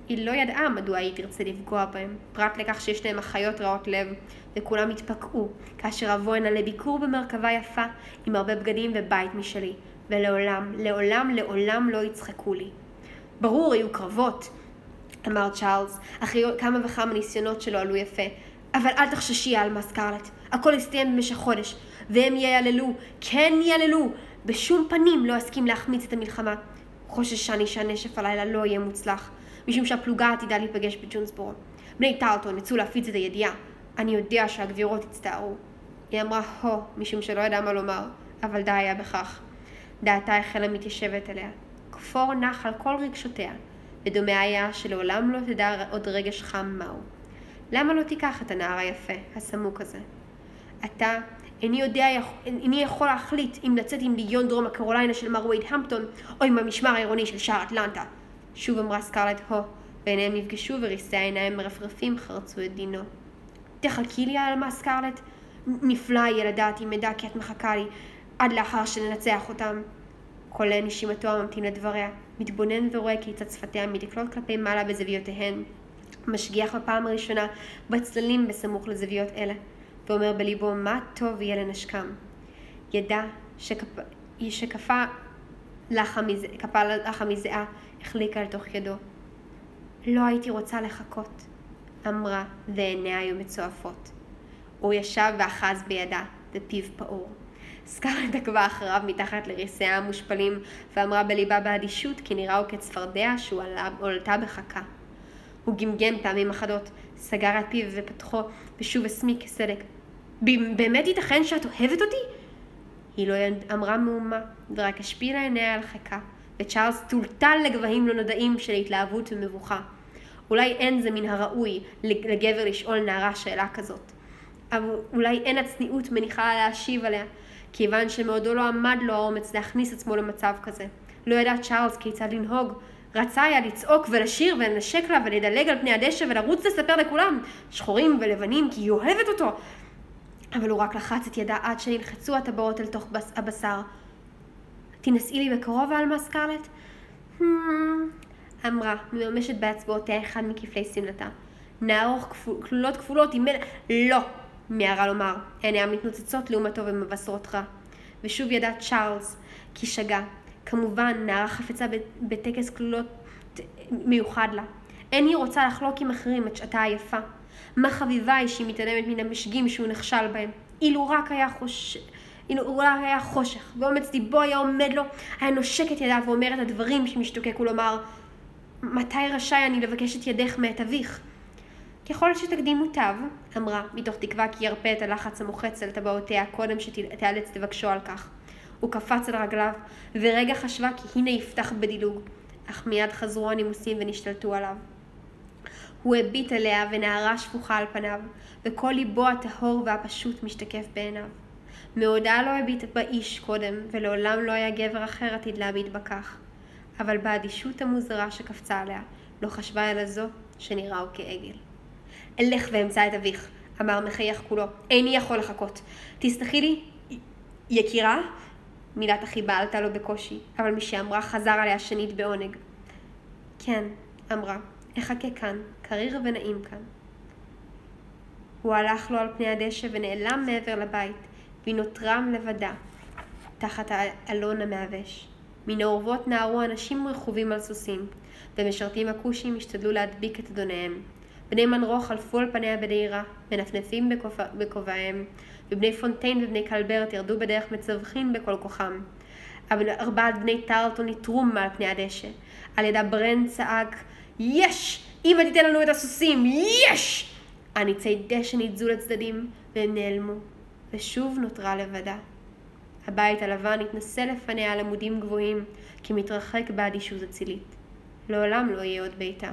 היא לא ידעה מדוע היא תרצה לפגוע בהם, פרט לכך שיש להם אחיות רעות לב, וכולם התפקעו, כאשר אבוא הנה לביקור במרכבה יפה, עם הרבה בגדים ובית משלי, ולעולם, לעולם, לעולם לא יצחקו לי. ברור, היו קרבות, אמר צ'ארלס, אחרי כמה וכמה ניסיונות שלו עלו יפה, אבל אל תחששי, עלמה סקרלט, הכל יסתיים במשך חודש, והם ייללו, כן ייללו, בשום פנים לא אסכים להחמיץ את המלחמה. חוששני שהנשף הלילה לא יהיה מוצלח. משום שהפלוגה עתידה להיפגש בג'ונסבורו. בני טרטון יצאו להפיץ את הידיעה. אני יודע שהגבירות הצטערו. היא אמרה הו, משום שלא ידעה מה לומר, אבל די היה בכך. דעתה החלה מתיישבת אליה. כפור נח על כל רגשותיה, ודומה היה שלעולם לא תדע עוד רגש חם מהו. למה לא תיקח את הנער היפה, הסמוק הזה? אתה, איני יודע, איני יכול להחליט אם לצאת עם ליגיון דרום הקרוליינה של מר וייד המפטון, או עם המשמר העירוני של שער אטלנטה. שוב אמרה סקרלט הו, ועיניהם נפגשו וריסי העיניים מרפרפים חרצו את דינו. תחכי לי, העלמה סקרלט? נפלא יהיה לדעת אם אדע כי את מחכה לי, עד לאחר שננצח אותם. קולה נשימתו הממתין לדבריה, מתבונן ורואה כיצד שפתיה מתקלות כלפי מעלה בזוויותיהן. משגיח בפעם הראשונה בצללים בסמוך לזוויות אלה, ואומר בליבו מה טוב יהיה לנשקם. ידע שכפ... שכפה לחה מזיעה החליקה אל תוך ידו. לא הייתי רוצה לחכות, אמרה, ועיניה היו מצועפות. הוא ישב ואחז בידה, ופיו פעור. סקארלט עקבה אחריו מתחת לריסיה המושפלים, ואמרה בליבה באדישות כי נראהו כצפרדע שהועלתה בחכה. הוא גמגם פעמים אחדות, סגר את פיו ופתחו, ושוב הסמיק כסדק. באמת ייתכן שאת אוהבת אותי? היא לא אמרה מאומה, ורק השפילה עיניה על חכה. וצ'ארלס טולטל לגבהים לא נודעים של התלהבות ומבוכה. אולי אין זה מן הראוי לגבר לשאול נערה שאלה כזאת. אבל אולי אין הצניעות מניחה לה להשיב עליה, כיוון שמאודו לא עמד לו האומץ להכניס עצמו למצב כזה. לא ידע צ'ארלס כיצד לנהוג. רצה היה לצעוק ולשיר ולנשק לה ולדלג על פני הדשא ולרוץ לספר לכולם, שחורים ולבנים, כי היא אוהבת אותו. אבל הוא רק לחץ את ידה עד שנלחצו הטבעות אל תוך הבשר. תינשאי לי בקרוב, עלמה סקרלט? Hmm, אמרה, מממשת באצבעותיה אחד מכפלי שמלתה. נערוך כלולות כפולות עם מלא... לא! מיהרה לומר, עיניה מתנוצצות לעומתו ומבשרות רע. ושוב ידע צ'ארלס כי שגה. כמובן, נערה חפצה בטקס כלולות מיוחד לה. אין היא רוצה לחלוק עם אחרים את שעתה היפה. מה חביבה היא שהיא מתעלמת מן המשגים שהוא נכשל בהם. אילו רק היה חושב... אילו אולי היה חושך, ואומץ ליבו היה עומד לו, היה נושק את ידיו ואומר את הדברים שמשתוקק ולומר, מתי רשאי אני לבקש את ידך מאת אביך? ככל שתקדים מוטב, אמרה, מתוך תקווה כי ירפה את הלחץ המוחץ על טבעותיה קודם שתיאלץ לבקשו על כך. הוא קפץ על רגליו, ורגע חשבה כי הנה יפתח בדילוג, אך מיד חזרו הנימוסים ונשתלטו עליו. הוא הביט אליה ונערה שפוכה על פניו, וכל ליבו הטהור והפשוט משתקף בעיניו. מעודה לא הביט באיש קודם, ולעולם לא היה גבר אחר עתיד להביט בכך. אבל באדישות המוזרה שקפצה עליה, לא חשבה אלא זו שנראהו כעגל. אלך ואמצא את אביך, אמר מחייך כולו, איני יכול לחכות. תסלחי לי, יקירה? מילת החיבה עלתה לו בקושי, אבל משאמרה חזר עליה שנית בעונג. כן, אמרה, אחכה כאן, קריר ונעים כאן. הוא הלך לו על פני הדשא ונעלם מעבר לבית, והיא נותרה לבדה, תחת האלון המעוש. מן האורוות נערו אנשים רכובים על סוסים, ומשרתים הכושים השתדלו להדביק את אדוניהם. בני מנרו חלפו על פניה בדהירה, מנפנפים בכובעיהם, ובני פונטיין ובני קלברט ירדו בדרך מצווחים בכל כוחם. ארבעת בני טרלטון נטרו מעל פני הדשא. על ידה ברן צעק, יש! אמא תיתן לנו את הסוסים! יש! הניצי דשא ניתזו לצדדים, והם נעלמו, ושוב נותרה לבדה. הבית הלבן התנסה לפניה על עמודים גבוהים, כי מתרחק באדישות אצילית. לעולם לא יהיה עוד ביתה.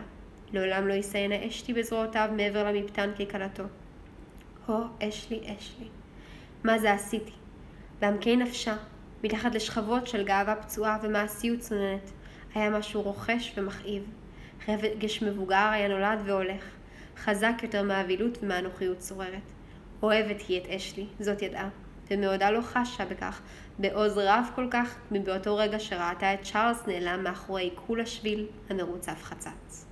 לעולם לא יסיינה אשתי בזרועותיו מעבר למפתן ככלתו. הו, אשלי, אשלי. מה זה עשיתי? בעמקי נפשה, מתחת לשכבות של גאווה פצועה ומעשיות צוננת, היה משהו רוכש ומכאיב. רגש מבוגר היה נולד והולך, חזק יותר מהאבילות ומהנוחיות שוררת. אוהבת היא את אשלי, זאת ידעה, ומעודה לא חשה בכך, בעוז רב כל כך, מבאותו רגע שראתה את צ'ארלס נעלם מאחורי עיכול השביל המרוצף חצץ.